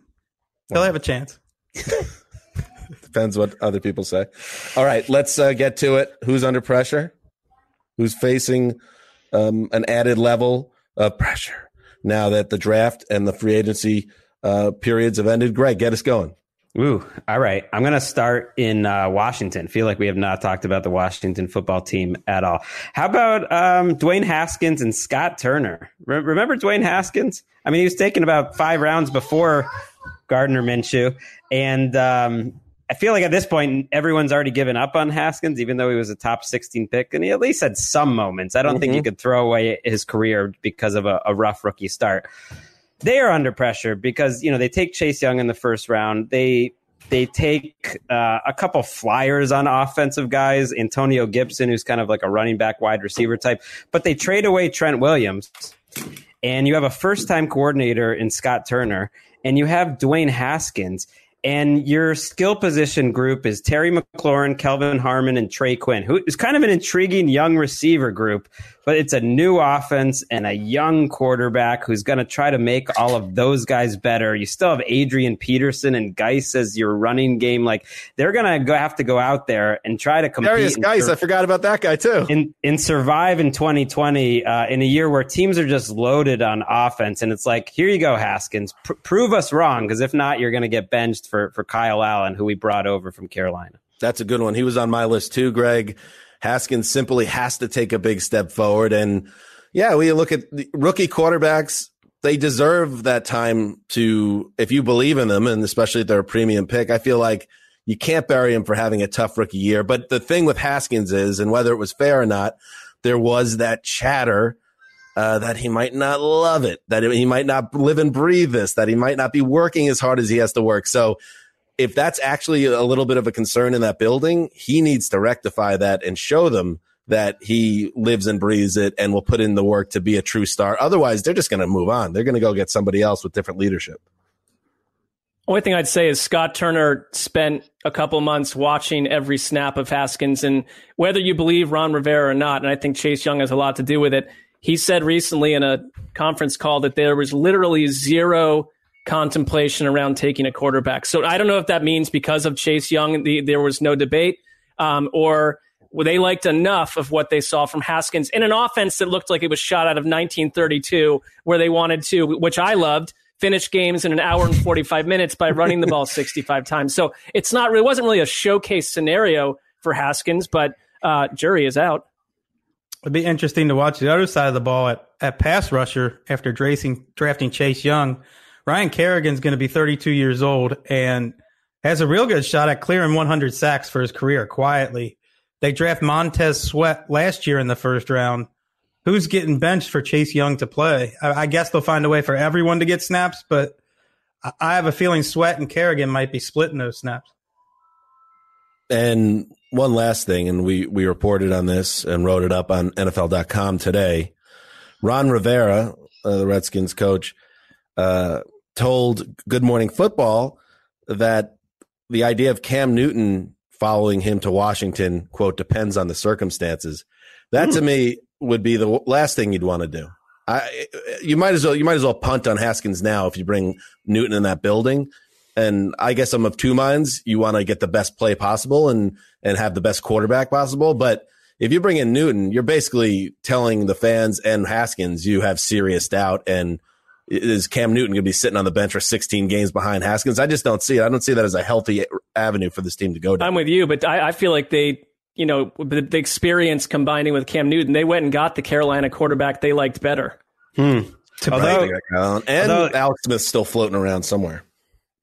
He'll have a chance. Depends what other people say. All right, let's uh, get to it. Who's under pressure? Who's facing um, an added level of pressure now that the draft and the free agency uh, periods have ended? Gregg, get us going. Ooh, all right. I'm going to start in uh, Washington. Feel like we have not talked about the Washington football team at all. How about um, Dwayne Haskins and Scott Turner? Re- remember Dwayne Haskins? I mean, he was taken about five rounds before Gardner Minshew, and um, I feel like at this point everyone's already given up on Haskins, even though he was a top 16 pick, and he at least had some moments. I don't think you could throw away his career because of a, a rough rookie start they are under pressure because you know they take Chase Young in the first round. They they take uh, a couple flyers on offensive guys, Antonio Gibson, who's kind of like a running back, wide receiver type, but they trade away Trent Williams, and you have a first time coordinator in Scott Turner, and you have Dwayne Haskins. And your skill position group is Terry McLaurin, Kelvin Harmon, and Trey Quinn, who is kind of an intriguing young receiver group, but it's a new offense and a young quarterback who's going to try to make all of those guys better. You still have Adrian Peterson and Guice as your running game. Like they're going to have to go out there and try to compete. Derrius and Guice, sur- I forgot about that guy too. in in survive in 2020 uh, in a year where teams are just loaded on offense and it's like here you go haskins pr- prove us wrong because if not you're going to get benched for for kyle allen who we brought over from carolina That's a good one. He was on my list too, Gregg. Haskins simply has to take a big step forward. And yeah, we look at rookie quarterbacks. They deserve that time to, if you believe in them, and especially if they're a premium pick, I feel like you can't bury him for having a tough rookie year. But the thing with Haskins is, and whether it was fair or not, there was that chatter uh, that he might not love it, that he might not live and breathe this, that he might not be working as hard as he has to work. So if that's actually a little bit of a concern in that building, he needs to rectify that and show them that he lives and breathes it and will put in the work to be a true star. Otherwise, they're just going to move on. They're going to go get somebody else with different leadership. Only thing I'd say is Scott Turner spent a couple months watching every snap of Haskins, and whether you believe Ron Rivera or not, and I think Chase Young has a lot to do with it. He said recently in a conference call that there was literally zero contemplation around taking a quarterback. So I don't know if that means because of Chase Young, the, there was no debate, um, or they liked enough of what they saw from Haskins in an offense that looked like it was shot out of 1932, where they wanted to, which I loved, finish games in an hour and 45 minutes by running the ball 65 times. So it's not, it wasn't really a showcase scenario for Haskins, but uh, jury is out. It'd be interesting to watch the other side of the ball at, at pass rusher after drafting, drafting Chase Young. Ryan Kerrigan's going to be 32 years old and has a real good shot at clearing 100 sacks for his career quietly. They draft Montez Sweat last year in the first round. Who's getting benched for Chase Young to play? I, I guess they'll find a way for everyone to get snaps, but I- I have a feeling Sweat and Kerrigan might be splitting those snaps. And one last thing, and we we reported on this and wrote it up on NFL.com today. Ron Rivera, uh, the Redskins coach, uh, told Good Morning Football that the idea of Cam Newton following him to Washington, quote, depends on the circumstances. That to me would be the last thing you'd want to do. I, you might as well you might as well punt on Haskins now if you bring Newton in that building. And I guess I'm of two minds. You want to get the best play possible and and have the best quarterback possible, but if you bring in Newton, you're basically telling the fans and Haskins you have serious doubt. And is Cam Newton going to be sitting on the bench for 16 games behind Haskins? I just don't see it. I don't see that as a healthy avenue for this team to go down. I'm with you, but I, I feel like they, you know, the, the experience combining with Cam Newton, they went and got the Carolina quarterback they liked better. Hmm. Although- and although- Alex Smith's still floating around somewhere.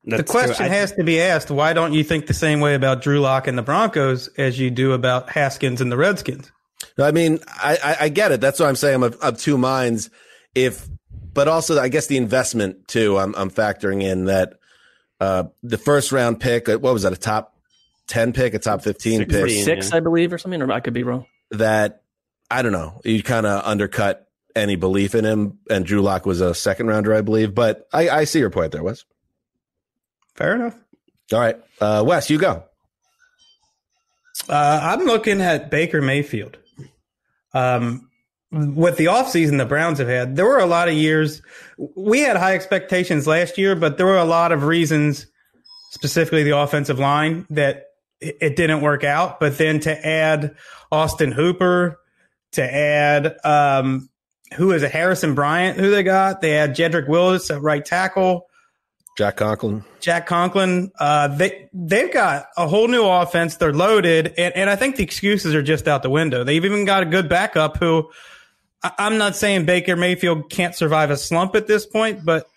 The question has to be asked: Why don't you think the same way about Drew Lock and the Broncos as you do about Haskins and the Redskins? I mean, I, I, I get it. That's why I'm saying I'm of, of two minds. If, but also I guess the investment too. I'm, I'm factoring in that uh, the first round pick. uh, What was that? A top ten pick, a top fifteen pick, Six, I believe, or something, or I could be wrong. that I don't know. You kind of undercut any belief in him. And Drew Lock was a second rounder, I believe. But I, I see your point there, Wes. Fair enough. All right, uh, Wes, you go. Uh, I'm looking at Baker Mayfield. Um, with the offseason the Browns have had, there were a lot of years. We had high expectations last year, but there were a lot of reasons, specifically the offensive line, that it it didn't work out. But then to add Austin Hooper, to add um, who is it, Harrison Bryant, who they got, they had Jedrick Wills at right tackle. Jack Conklin. Jack Conklin. Uh, they they've got a whole new offense. They're loaded, and, and I think the excuses are just out the window. They've even got a good backup. Who I, I'm not saying Baker Mayfield can't survive a slump at this point, but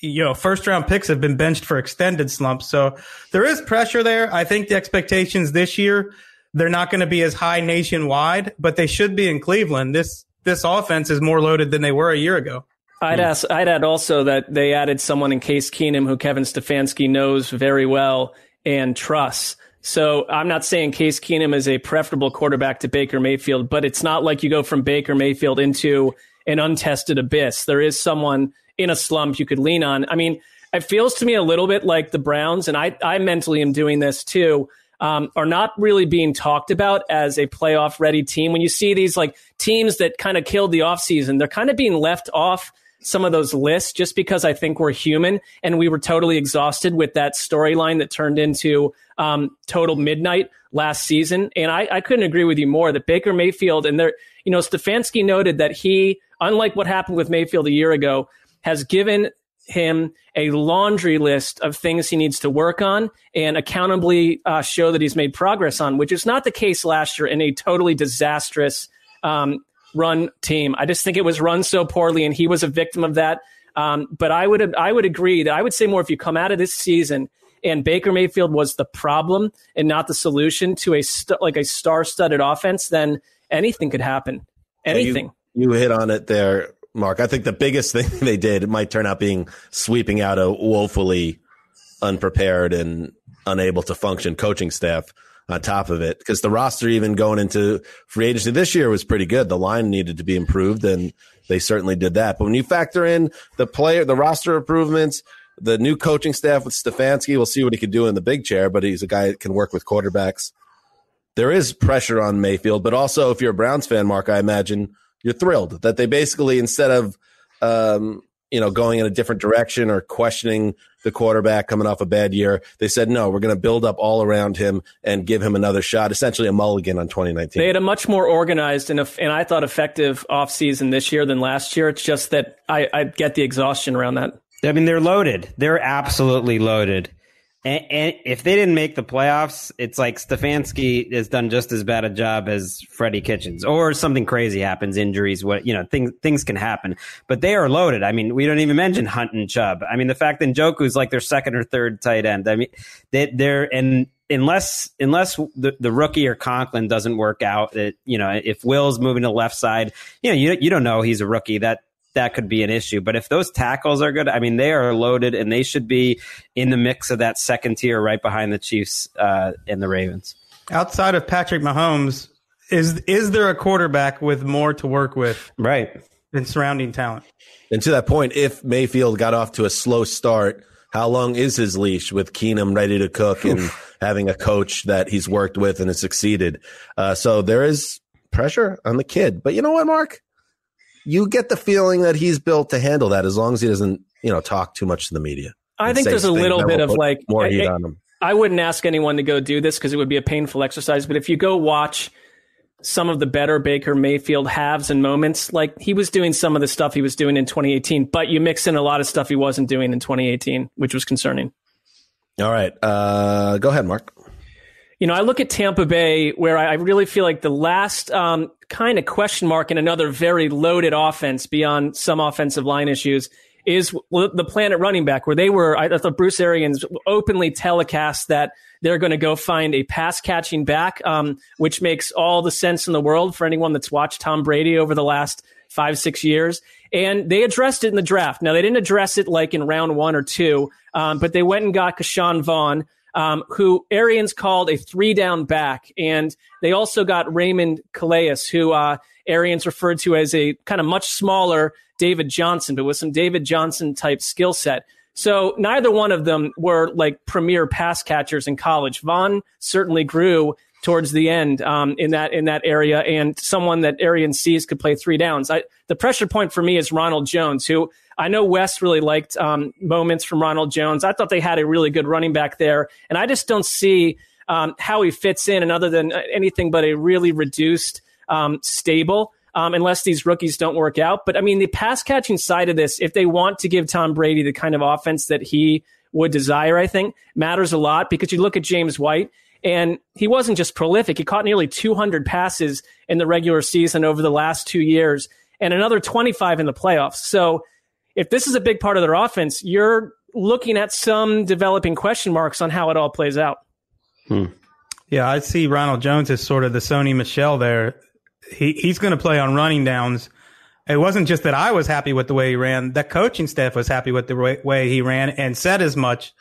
you know, first round picks have been benched for extended slumps, so there is pressure there. I think the expectations this year they're not going to be as high nationwide, but they should be in Cleveland. This this offense is more loaded than they were a year ago. I'd ask, I'd add also that they added someone in Case Keenum who Kevin Stefanski knows very well and trusts. So I'm not saying Case Keenum is a preferable quarterback to Baker Mayfield, but it's not like you go from Baker Mayfield into an untested abyss. There is someone in a slump you could lean on. I mean, it feels to me a little bit like the Browns, and I, I mentally am doing this too. Um, are not really being talked about as a playoff ready team. When you see these like teams that kind of killed the offseason, they're kind of being left off some of those lists just because I think we're human and we were totally exhausted with that storyline that turned into um, total midnight last season. And I, I couldn't agree with you more that Baker Mayfield and there, you know, Stefanski noted that he, unlike what happened with Mayfield a year ago, has given him a laundry list of things he needs to work on and accountably uh, show that he's made progress on, which is not the case last year in a totally disastrous um, run team. I just think it was run so poorly, and he was a victim of that. Um, but I would I would agree that I would say more if you come out of this season and Baker Mayfield was the problem and not the solution to a st- like a star-studded offense, then anything could happen. Anything. You, you hit on it there, Marc. I think the biggest thing they did it might turn out being sweeping out a woefully unprepared and unable to function coaching staff on top of it because the roster even going into free agency this year was pretty good. The line needed to be improved and they certainly did that. But when you factor in the player, the roster improvements, the new coaching staff with Stefanski, we'll see what he can do in the big chair, but he's a guy that can work with quarterbacks. There is pressure on Mayfield, but also if you're a Browns fan, Marc, I imagine you're thrilled that they basically, instead of, um, you know, going in a different direction or questioning the quarterback coming off a bad year, they said, no, we're going to build up all around him and give him another shot, essentially a mulligan on 2019. They had a much more organized and, and I thought effective offseason this year than last year. It's just that I, I get the exhaustion around that. I mean, they're loaded. They're absolutely loaded. And, and if they didn't make the playoffs, it's like Stefanski has done just as bad a job as Freddie Kitchens, or something crazy happens, injuries, what you know, things things can happen. But they are loaded. I mean, we don't even mention Hunt and Chubb. I mean, the fact that Njoku's like their second or third tight end. I mean, they, they're and unless unless the, the rookie or Conklin doesn't work out, it, you know, if Will's moving to the left side, you know, you you don't know he's a rookie. That that could be an issue. But if those tackles are good, I mean, they are loaded and they should be in the mix of that second tier right behind the Chiefs uh, and the Ravens. Outside of Patrick Mahomes, is is there a quarterback with more to work with? Right. Than surrounding talent. And to that point, if Mayfield got off to a slow start, how long is his leash with Keenum ready to cook and having a coach that he's worked with and has succeeded? Uh, so there is pressure on the kid. But you know what, Marc? You get the feeling that he's built to handle that as long as he doesn't, you know, talk too much to the media. I think there's a little bit of like more heat I, on him. I wouldn't ask anyone to go do this because it would be a painful exercise. But if you go watch some of the better Baker Mayfield halves and moments, like he was doing some of the stuff he was doing in 2018, but you mix in a lot of stuff he wasn't doing in 2018, which was concerning. All right. Uh, go ahead, Marc. You know, I look at Tampa Bay where I really feel like the last um, kind of question mark in another very loaded offense beyond some offensive line issues is the Planet running back, where they were, I thought Bruce Arians openly telecast that they're going to go find a pass catching back, um, which makes all the sense in the world for anyone that's watched Tom Brady over the last five, six years. And they addressed it in the draft. Now, they didn't address it like in round one or two, um, but they went and got Ke'Shawn Vaughn. Um, who Arians called a three down back. And they also got Raymond Calais, who uh, Arians referred to as a kind of much smaller David Johnson, but with some David Johnson type skill set. So neither one of them were like premier pass catchers in college. Vaughn certainly grew towards the end um, in that in that area, and someone that Arian sees could play three downs. I, the pressure point for me is Ronald Jones, who I know Wes really liked um, moments from Ronald Jones. I thought they had a really good running back there, and I just don't see um, how he fits in, and other than uh, anything but a really reduced um, stable um, unless these rookies don't work out. But I mean, the pass catching side of this, if they want to give Tom Brady the kind of offense that he would desire, I think matters a lot because you look at James White and he wasn't just prolific. He caught nearly 200 passes in the regular season over the last two years and another 25 in the playoffs. So if this is a big part of their offense, you're looking at some developing question marks on how it all plays out. Hmm. Yeah, I see Ronald Jones as sort of the Sony Michel there he, he's going to play on running downs. It wasn't just that I was happy with the way he ran. The coaching staff was happy with the way he ran and said as much.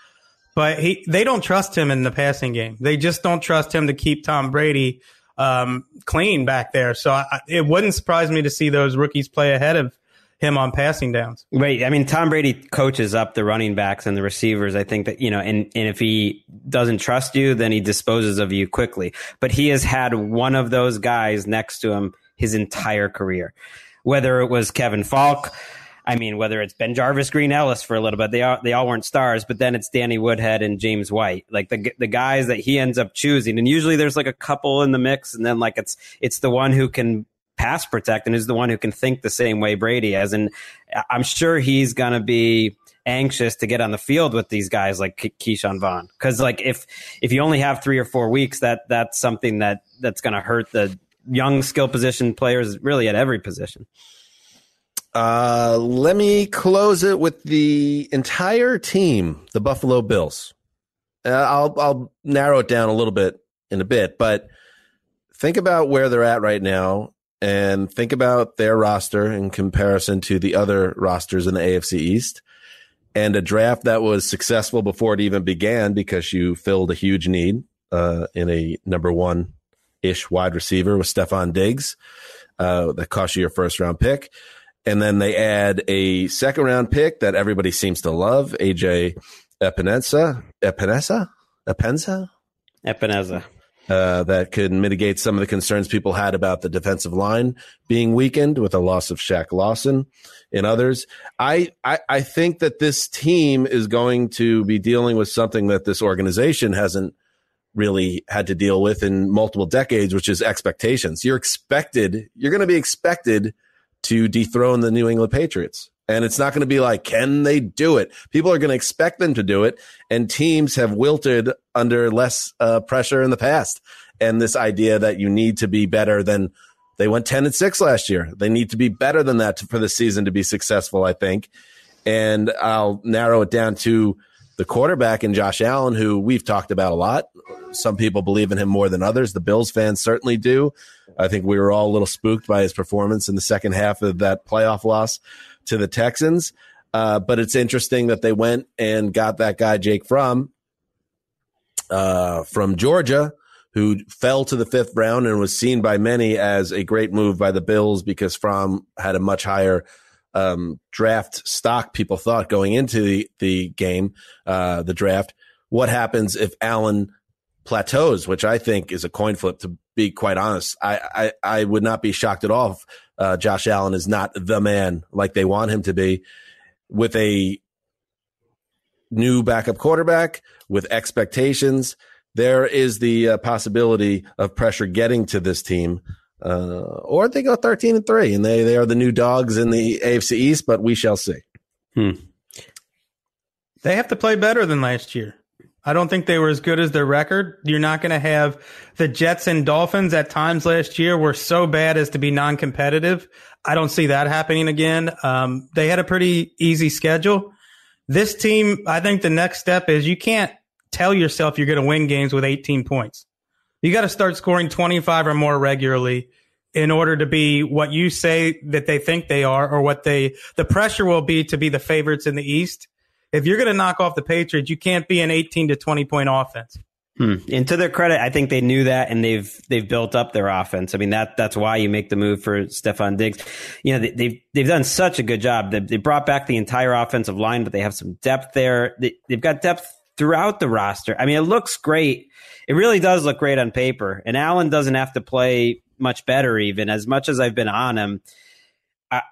But he, they don't trust him in the passing game. They just don't trust him to keep Tom Brady um, clean back there. So I, it wouldn't surprise me to see those rookies play ahead of him on passing downs. Right. I mean, Tom Brady coaches up the running backs and the receivers. I think that, you know, and, and if he doesn't trust you, then he disposes of you quickly. But he has had one of those guys next to him his entire career. Whether it was Kevin Faulk. I mean, whether it's BenJarvus, Green Ellis for a little bit, they all they all weren't stars, but then it's Danny Woodhead and James White, like the the guys that he ends up choosing. And usually there's like a couple in the mix, and then like it's it's the one who can pass protect and is the one who can think the same way Brady has. And I'm sure he's going to be anxious to get on the field with these guys like Ke- Ke'Shawn Vaughn. Cause like if, if you only have three or four weeks, that that's something that that's going to hurt the young skill position players really at every position. Uh, let me close it with the entire team, the Buffalo Bills. Uh, I'll I'll narrow it down a little bit in a bit, but think about where they're at right now and think about their roster in comparison to the other rosters in the AFC East. And a draft that was successful before it even began because you filled a huge need uh, in a number one ish wide receiver with Stefon Diggs uh, that cost you your first round pick. And then they add a second round pick that everybody seems to love, AJ Epenesa, Epenesa, Epenza, Epenesa uh, that could mitigate some of the concerns people had about the defensive line being weakened with the loss of Shaq Lawson and others. I, I, I think that this team is going to be dealing with something that this organization hasn't really had to deal with in multiple decades, which is expectations. You're expected, you're going to be expected to dethrone the New England Patriots. And it's not going to be like, can they do it? People are going to expect them to do it. And teams have wilted under less uh, pressure in the past. And this idea that you need to be better than they went 10 and 6 last year. They need to be better than that to, for the season to be successful, I think. And I'll narrow it down to the quarterback and Josh Allen, who we've talked about a lot. Some people believe in him more than others. The Bills fans certainly do. I think we were all a little spooked by his performance in the second half of that playoff loss. To the Texans. Uh, but it's interesting that they went and got that guy Jake Fromm uh, from Georgia, who fell to the fifth round and was seen by many as a great move by the Bills because Fromm had a much higher um, draft stock. People thought going into the the game, uh, the draft. What happens if Allen plateaus, which I think is a coin flip. To be quite honest, I I, I would not be shocked at all uh, Josh Allen is not the man like they want him to be, with a new backup quarterback with expectations. There is the uh, possibility of pressure getting to this team, uh, or they go thirteen and three, and they they are the new dogs in the AFC East. But we shall see. Hmm. They have to play better than last year. I don't think they were as good as their record. You're not going to have the Jets and Dolphins at times last year were so bad as to be non-competitive. I don't see that happening again. Um, they had a pretty easy schedule. This team, I think the next step is you can't tell yourself you're going to win games with 18 points. You got to start scoring 25 or more regularly in order to be what you say that they think they are or what they, the pressure will be to be the favorites in the East if you're going to knock off the Patriots, you can't be an 18 to 20 point offense. Hmm. And to their credit, I think they knew that and they've they've built up their offense. I mean that that's why you make the move for Stefon Diggs. You know they, have they've, they've done such a good job. They, they brought back the entire offensive line, but they have some depth there. They, they've got depth throughout the roster. I mean, it looks great. It really does look great on paper. And Allen doesn't have to play much better, even as much as I've been on him.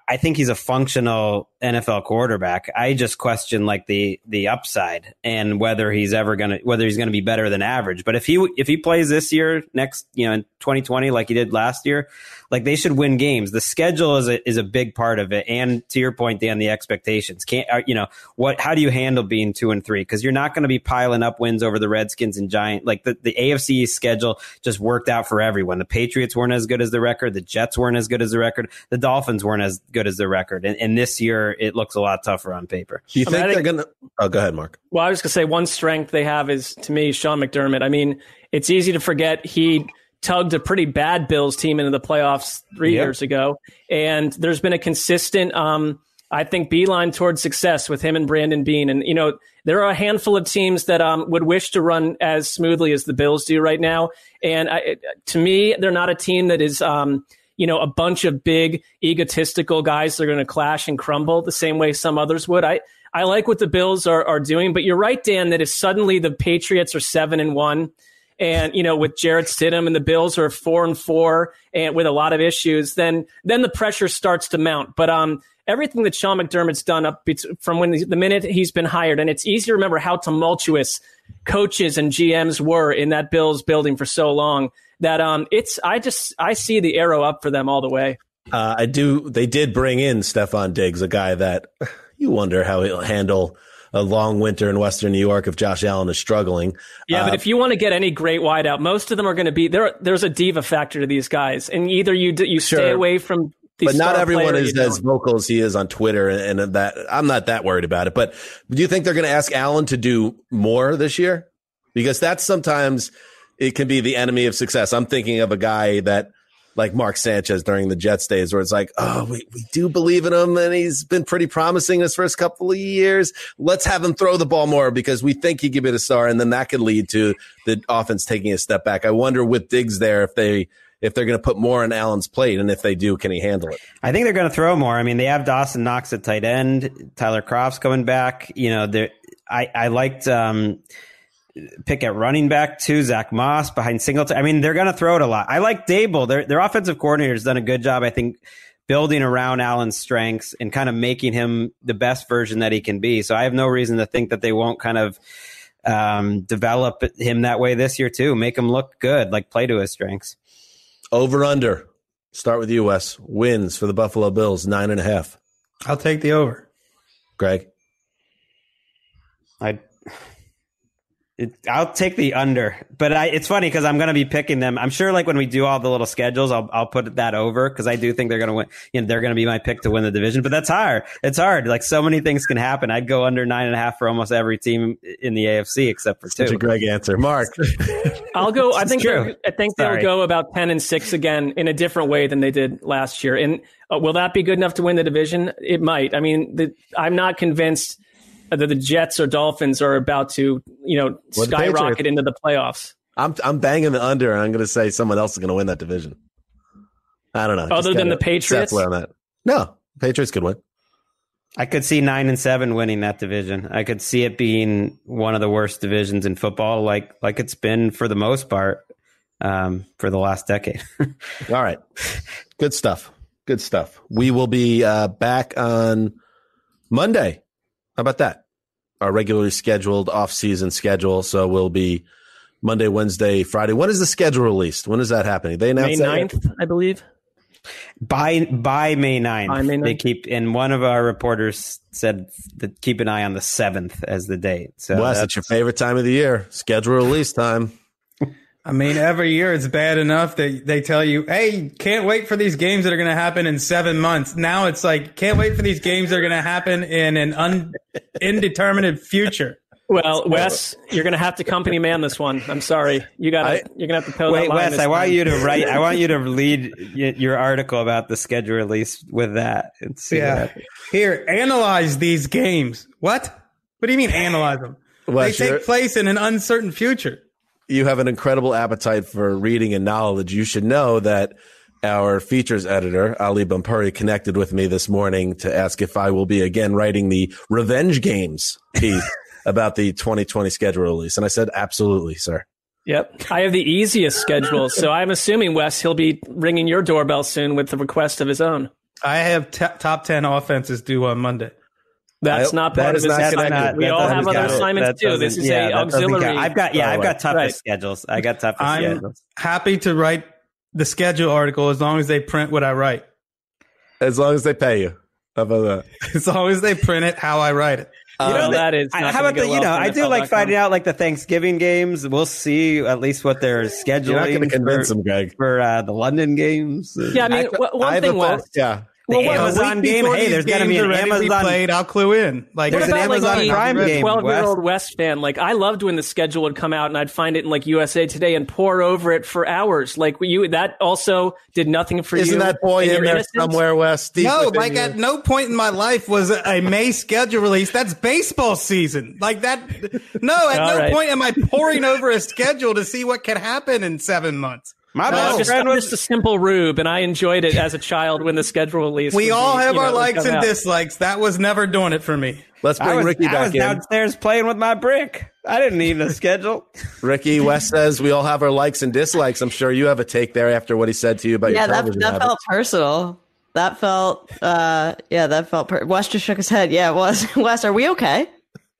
I, think he's a functional NFL quarterback. I just question like the the upside and whether he's ever gonna whether he's gonna be better than average. But if he if he plays this year, next you know in 2020 like he did last year, like they should win games. The schedule is a is a big part of it, and to your point, Dan, the expectations. Can't uh, you know what? How do you handle being two and three? Because you're not going to be piling up wins over the Redskins and Giant. Like the the AFC schedule just worked out for everyone. The Patriots weren't as good as the record. The Jets weren't as good as the record. The Dolphins weren't as good as the record. And, and this year it looks a lot tougher on paper. Do you I think mean, they're going to? Oh, go ahead, Marc. Well, I was going to say one strength they have is to me Sean McDermott. I mean, it's easy to forget he tugged a pretty bad Bills team into the playoffs three Yeah. years ago, and there's been a consistent, um, I think, beeline towards success with him and Brandon Beane. And you know, there are a handful of teams that um, would wish to run as smoothly as the Bills do right now. And I, to me, they're not a team that is. Um, you know, a bunch of big egotistical guys that are going to clash and crumble the same way some others would. I, I like what the Bills are, are doing, but you're right, Dan, that if suddenly the Patriots are seven and one, and you know with Jarrett Stidham and the Bills are four and four, and with a lot of issues, then then the pressure starts to mount. But um, everything that Sean McDermott's done up from when the minute he's been hired, and it's easy to remember how tumultuous coaches and GMs were in that Bills building for so long. That um, it's I just I see the arrow up for them all the way. Uh, I do. They did bring in Stefon Diggs, a guy that you wonder how he'll handle a long winter in Western New York if Josh Allen is struggling. Yeah, Uh, but if you want to get any great wideout, most of them are going to be there. There's a diva factor to these guys, and either you you stay away from. These but not everyone is as vocal as he is on Twitter, and, and that I'm not that worried about it. But do you think they're going to ask Allen to do more this year? Because that's sometimes it can be the enemy of success. I'm thinking of a guy that like Mark Sanchez during the Jets days, where it's like, oh, we, we do believe in him, and he's been pretty promising his first couple of years. Let's have him throw the ball more because we think he could be a star, and then that could lead to the offense taking a step back. I wonder with Diggs there if they if they're going to put more on Allen's plate, and if they do, can he handle it? I think they're going to throw more. I mean, they have Dawson Knox at tight end. Tyler Kroft's coming back. You know, I I liked um, pick at running back too. Zach Moss behind Singleton. I mean, they're going to throw it a lot. I like Daboll. Their their offensive coordinator has done a good job. I think building around Allen's strengths and kind of making him the best version that he can be. So I have no reason to think that they won't kind of um, develop him that way this year too. Make him look good, like play to his strengths. Over under. Start with you, Wes. Wins for the Buffalo Bills, nine and a half. I'll take the over. Gregg. I It, I'll take the under, but I, it's funny because I'm going to be picking them. I'm sure, like when we do all the little schedules, I'll I'll put that over because I do think they're going to win. You know, they're going to be my pick to win the division. But that's hard. It's hard. Like so many things can happen. I'd go under nine and a half for almost every team in the AFC except for two. Such a Gregg answer, Marc. I'll go. I think they'll- I think they'll go about ten and six again in a different way than they did last year. And uh, will that be good enough to win the division? It might. I mean, the, I'm not convinced that the Jets or Dolphins are about to, you know, Well, skyrocket Patriots- into the playoffs. I'm I'm banging the under, and I'm going to say someone else is going to win that division. I don't know. Other than the Patriots? set where I'm at. No, Patriots could win. I could see nine and seven winning that division. I could see it being one of the worst divisions in football, like like it's been for the most part um, for the last decade. All right. Good stuff. Good stuff. We will be uh, back on Monday. How about that? Our regularly scheduled off-season schedule. So we'll be Monday, Wednesday, Friday. When is the schedule released? When is that happening? They May announced that yet? 9th, I believe. by by May 9th, By May they keep and one of our reporters said that keep an eye on the seventh as the date. So Wes, that's- it's your favorite time of the year. Schedule release time. I mean, every year it's bad enough that they tell you, "Hey, can't wait for these games that are going to happen in seven months." Now it's like, "Can't wait for these games that are going to happen in an un- indeterminate future." Well, Wes, you're going to have to company man this one. I'm sorry. You got to. You're going to have to toe Wait, that line. Wes, I want time. you to write. I want you to lead y- your article about the schedule release with that and see. Yeah. happens. Here, analyze these games. What? What do you mean analyze them? Wes, they take place in an uncertain future. You have an incredible appetite for reading and knowledge. You should know that our features editor, Ali Bhanpuri, connected with me this morning to ask if I will be again writing the revenge games piece about the 2020 schedule release. And I said, absolutely, sir. Yep. I have the easiest schedule, so I'm assuming Wes he'll be ringing your doorbell soon with the request of his own. I have t- top 10 offenses due on Monday. That's I- not that part of is his not assignment. connected. we all have other count. assignments That too. This is yeah, a auxiliary. I've got yeah, I've got toughest Right. schedules. I got toughest I'm schedules. happy to write the schedule article as long as they print what I write. As long as they pay you. How about that? As long as they print it how I write it. You know, Well, that is I- how gonna about the, go you know, I do like finding out like the Thanksgiving games. We'll see at least what they're scheduling. You're not going to convince for, them, Gregg. for uh, the London games. Yeah, I mean, I- one I thing, was. Yeah. The Well, what- Amazon A game. Hey, there's going to be are an ready to be Amazon. played. I'll clue in. Like There's What an about like Prime game, Twelve-year-old West fan? Like I loved when the schedule would come out, and I'd find it in like USA Today and pour over it for hours. Like you, that also did nothing for you. Isn't that boy in in there innocence? somewhere, Wes? No, like you? at no point in my life was a May schedule release. That's baseball season. Like that. No, at All no right. point am I poring over a schedule to see what can happen in seven months. My No, I'm best just, friend I'm was just a simple rube, and I enjoyed it as a child when the schedule release. We all have you know, our likes and out. dislikes. That was never doing it for me. Let's I bring was, Ricky I back was in. downstairs playing with my brick. I didn't need a schedule. Ricky, Wes says we all have our likes and dislikes. I'm sure you have a take there after what he said to you about yeah, your that television that habits. felt personal. That felt, uh, yeah, that felt. Per- Wes just shook his head. Yeah, it was. Wes, are we okay?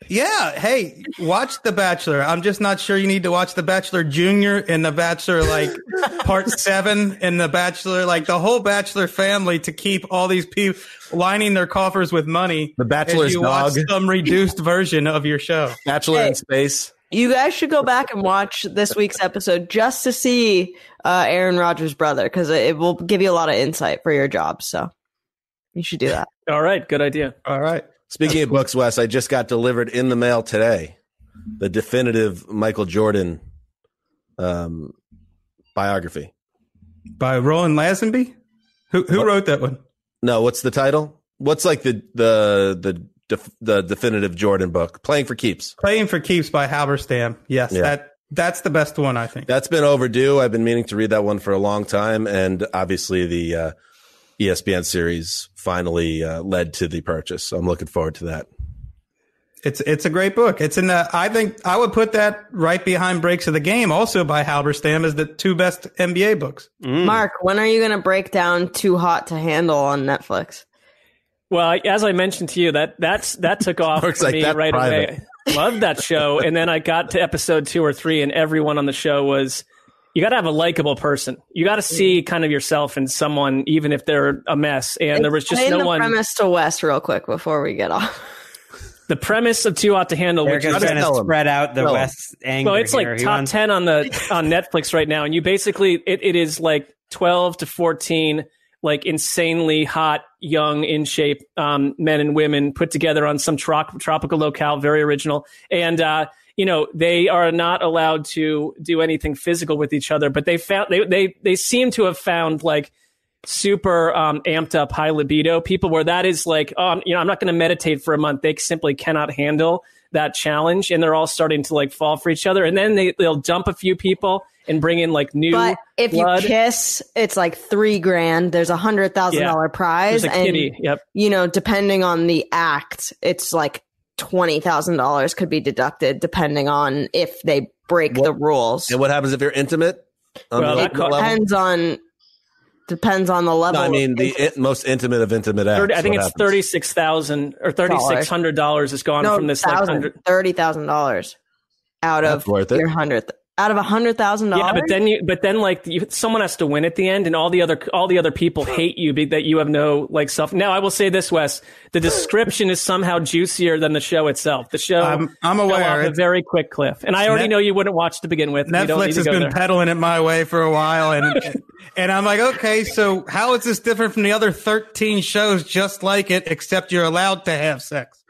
Yeah. Hey, watch The Bachelor. I'm just not sure you need to watch The Bachelor Junior and The Bachelor like part seven and The Bachelor, like the whole Bachelor family to keep all these people lining their coffers with money. The Bachelor's as you watch dog. some reduced version of your show. Bachelor Hey. in Space. You guys should go back and watch this week's episode just to see uh, Aaron Rodgers' brother because it will give you a lot of insight for your job. So you should do that. All right, good idea. All right. Speaking of books, Wes, I just got delivered in the mail today the definitive Michael Jordan um, biography. By Roland Lazenby? Who who wrote that one? No, what's the title? What's like the the the def, the definitive Jordan book? Playing for keeps. Playing for Keeps by Halberstam. Yes, Yeah. that that's the best one, I think. That's been overdue. I've been meaning to read that one for a long time, and obviously the uh, ESPN series finally uh, led to the purchase. So I'm looking forward to that. It's it's a great book. It's in the I think I would put that right behind Breaks of the Game, also by Halberstam, as the two best NBA books. Marc, when are you going to break down Too Hot to Handle on Netflix? Well, as I mentioned to you, that that's that took off for like me that right private. away. Loved that show, and then I got to episode two or three, and everyone on the show was. You got to have a likable person. You got to see kind of yourself in someone, even if they're a mess. And there was just Explain no the one. premise to Wes real quick before we get off. The premise of Too Hot to Handle, which is trying to spread out the Tell. West anger. well, it's like here. He top wants- ten on the on Netflix right now, and you basically it, it is like twelve to fourteen like insanely hot, young, in shape um, men and women put together on some trop- tropical locale, very original, and uh, you know they are not allowed to do anything physical with each other, but they found they they they seem to have found like super um, amped up high libido people where that is like um, you know i'm not going to meditate for a month they simply cannot handle that challenge and they're all starting to like fall for each other and then they, they'll dump a few people and bring in like new But if blood. you kiss, it's like three grand. There's a hundred thousand dollar prize, and kitty. Yep. you know, depending on the act, it's like twenty thousand dollars could be deducted, depending on if they break the rules. And what happens if you're intimate? On Well, the that level? depends on depends on the level. No, I mean the in, most intimate of intimate acts. 30, I think it's happens? thirty six thousand or thirty six hundred dollars has gone no from this like hundred. thirty thousand dollars out of That's worth your hundred out of a hundred thousand dollars. Yeah, dollars. but then you, but then like you, someone has to win at the end, and all the other all the other people hate you be, that you have no like self. Now I will say this, Wes: the description is somehow juicier than the show itself. The show, I'm- I'm fell aware. off a very quick cliff, and I already Net- know you wouldn't watch to begin with. We don't need Netflix to has go been there. peddling it my way for a while, and and I'm like, okay, so how is this different from the other 13 shows just like it, except you're allowed to have sex?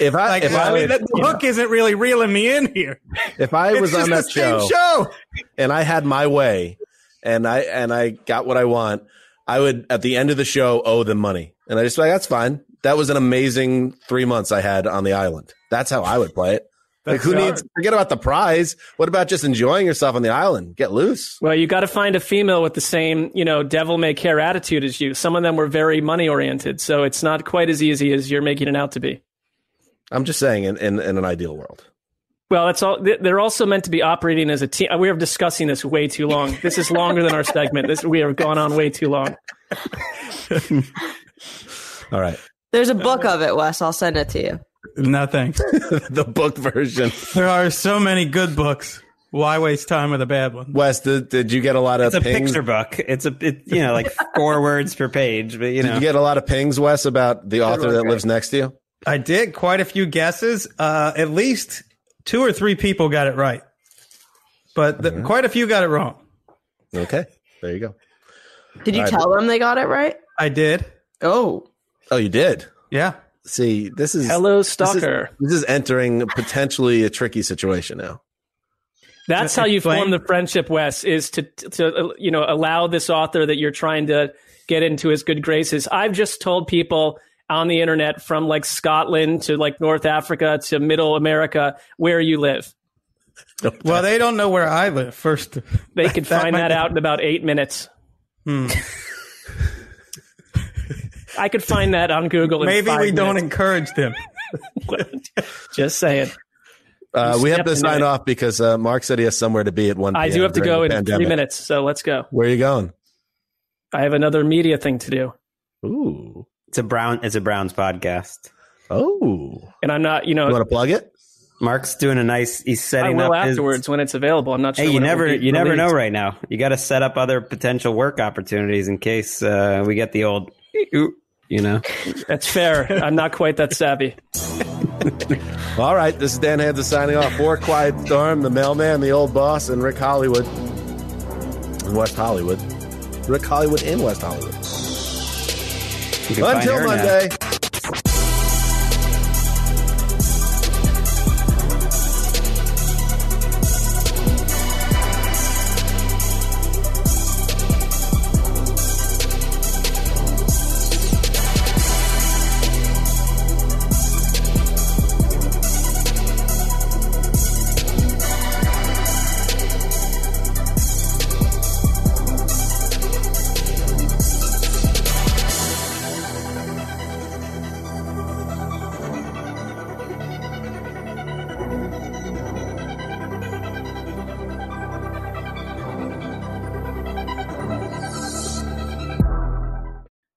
If I Like, if I I mean, the was, hook isn't really reeling me in here. if I was on that show, show. and I had my way, and I and I got what I want, I would at the end of the show owe them money, and I just like that's fine. That was an amazing three months I had on the island. That's how I would play it. Like who hard. needs? Forget about the prize. What about just enjoying yourself on the island? Get loose. Well, you got to find a female with the same, you know, devil may care attitude as you. Some of them were very money oriented, so it's not quite as easy as you're making it out to be. I'm just saying, in in, in an ideal world. Well, it's all. they- They're also meant to be operating as a team. We are discussing this way too long. This is longer than our segment. This we have gone on way too long. All right, There's a book of it, Wes. I'll send it to you. No thanks. the book version. There are so many good books. Why waste time with a bad one? Wes, did, did you get a lot of It's a pings? picture book. It's a it, you know like four words per page, but you Did know you get a lot of pings, Wes, about the author that lives next to you? I did quite a few guesses. Uh, at least two or three people got it right, but the, quite a few got it wrong. Okay, there you go. Did you All right. tell them they got it right? I did. Oh, Oh, you did. Yeah. See, this is Hello, this is- stalker. This is, entering potentially a tricky situation now. That's how you Explain. form the friendship, Wes. Is to to uh, you know allow this author that you're trying to get into his good graces. I've just told people on the internet from like Scotland to like North Africa to Middle America where you live. Well, they don't know where I live. First, They could That find might that be- out in about eight minutes. I could find that on Google. In maybe five we don't encourage them. Just saying. Uh, we have to into sign it. off because uh, Marc said he has somewhere to be at one. I PM do have to go in pandemic. three minutes, so let's go. Where are you going? I have another media thing to do, Ooh, it's a brown it's a Browns podcast. oh, and I'm not. You know, you want to plug it? Marc's doing a nice. He's I setting will up his- afterwards when it's available. I'm not sure. Hey, you when it will never be you never know right now. You got to set up other potential work opportunities in case uh, we get the old, you know. That's fair. I'm not quite that savvy. All right, this is Dan Hanzus signing off for Quiet Storm, the mailman, the old boss, and Rick Hollywood in West Hollywood. Rick Hollywood in West Hollywood. You can find Until Monday. now.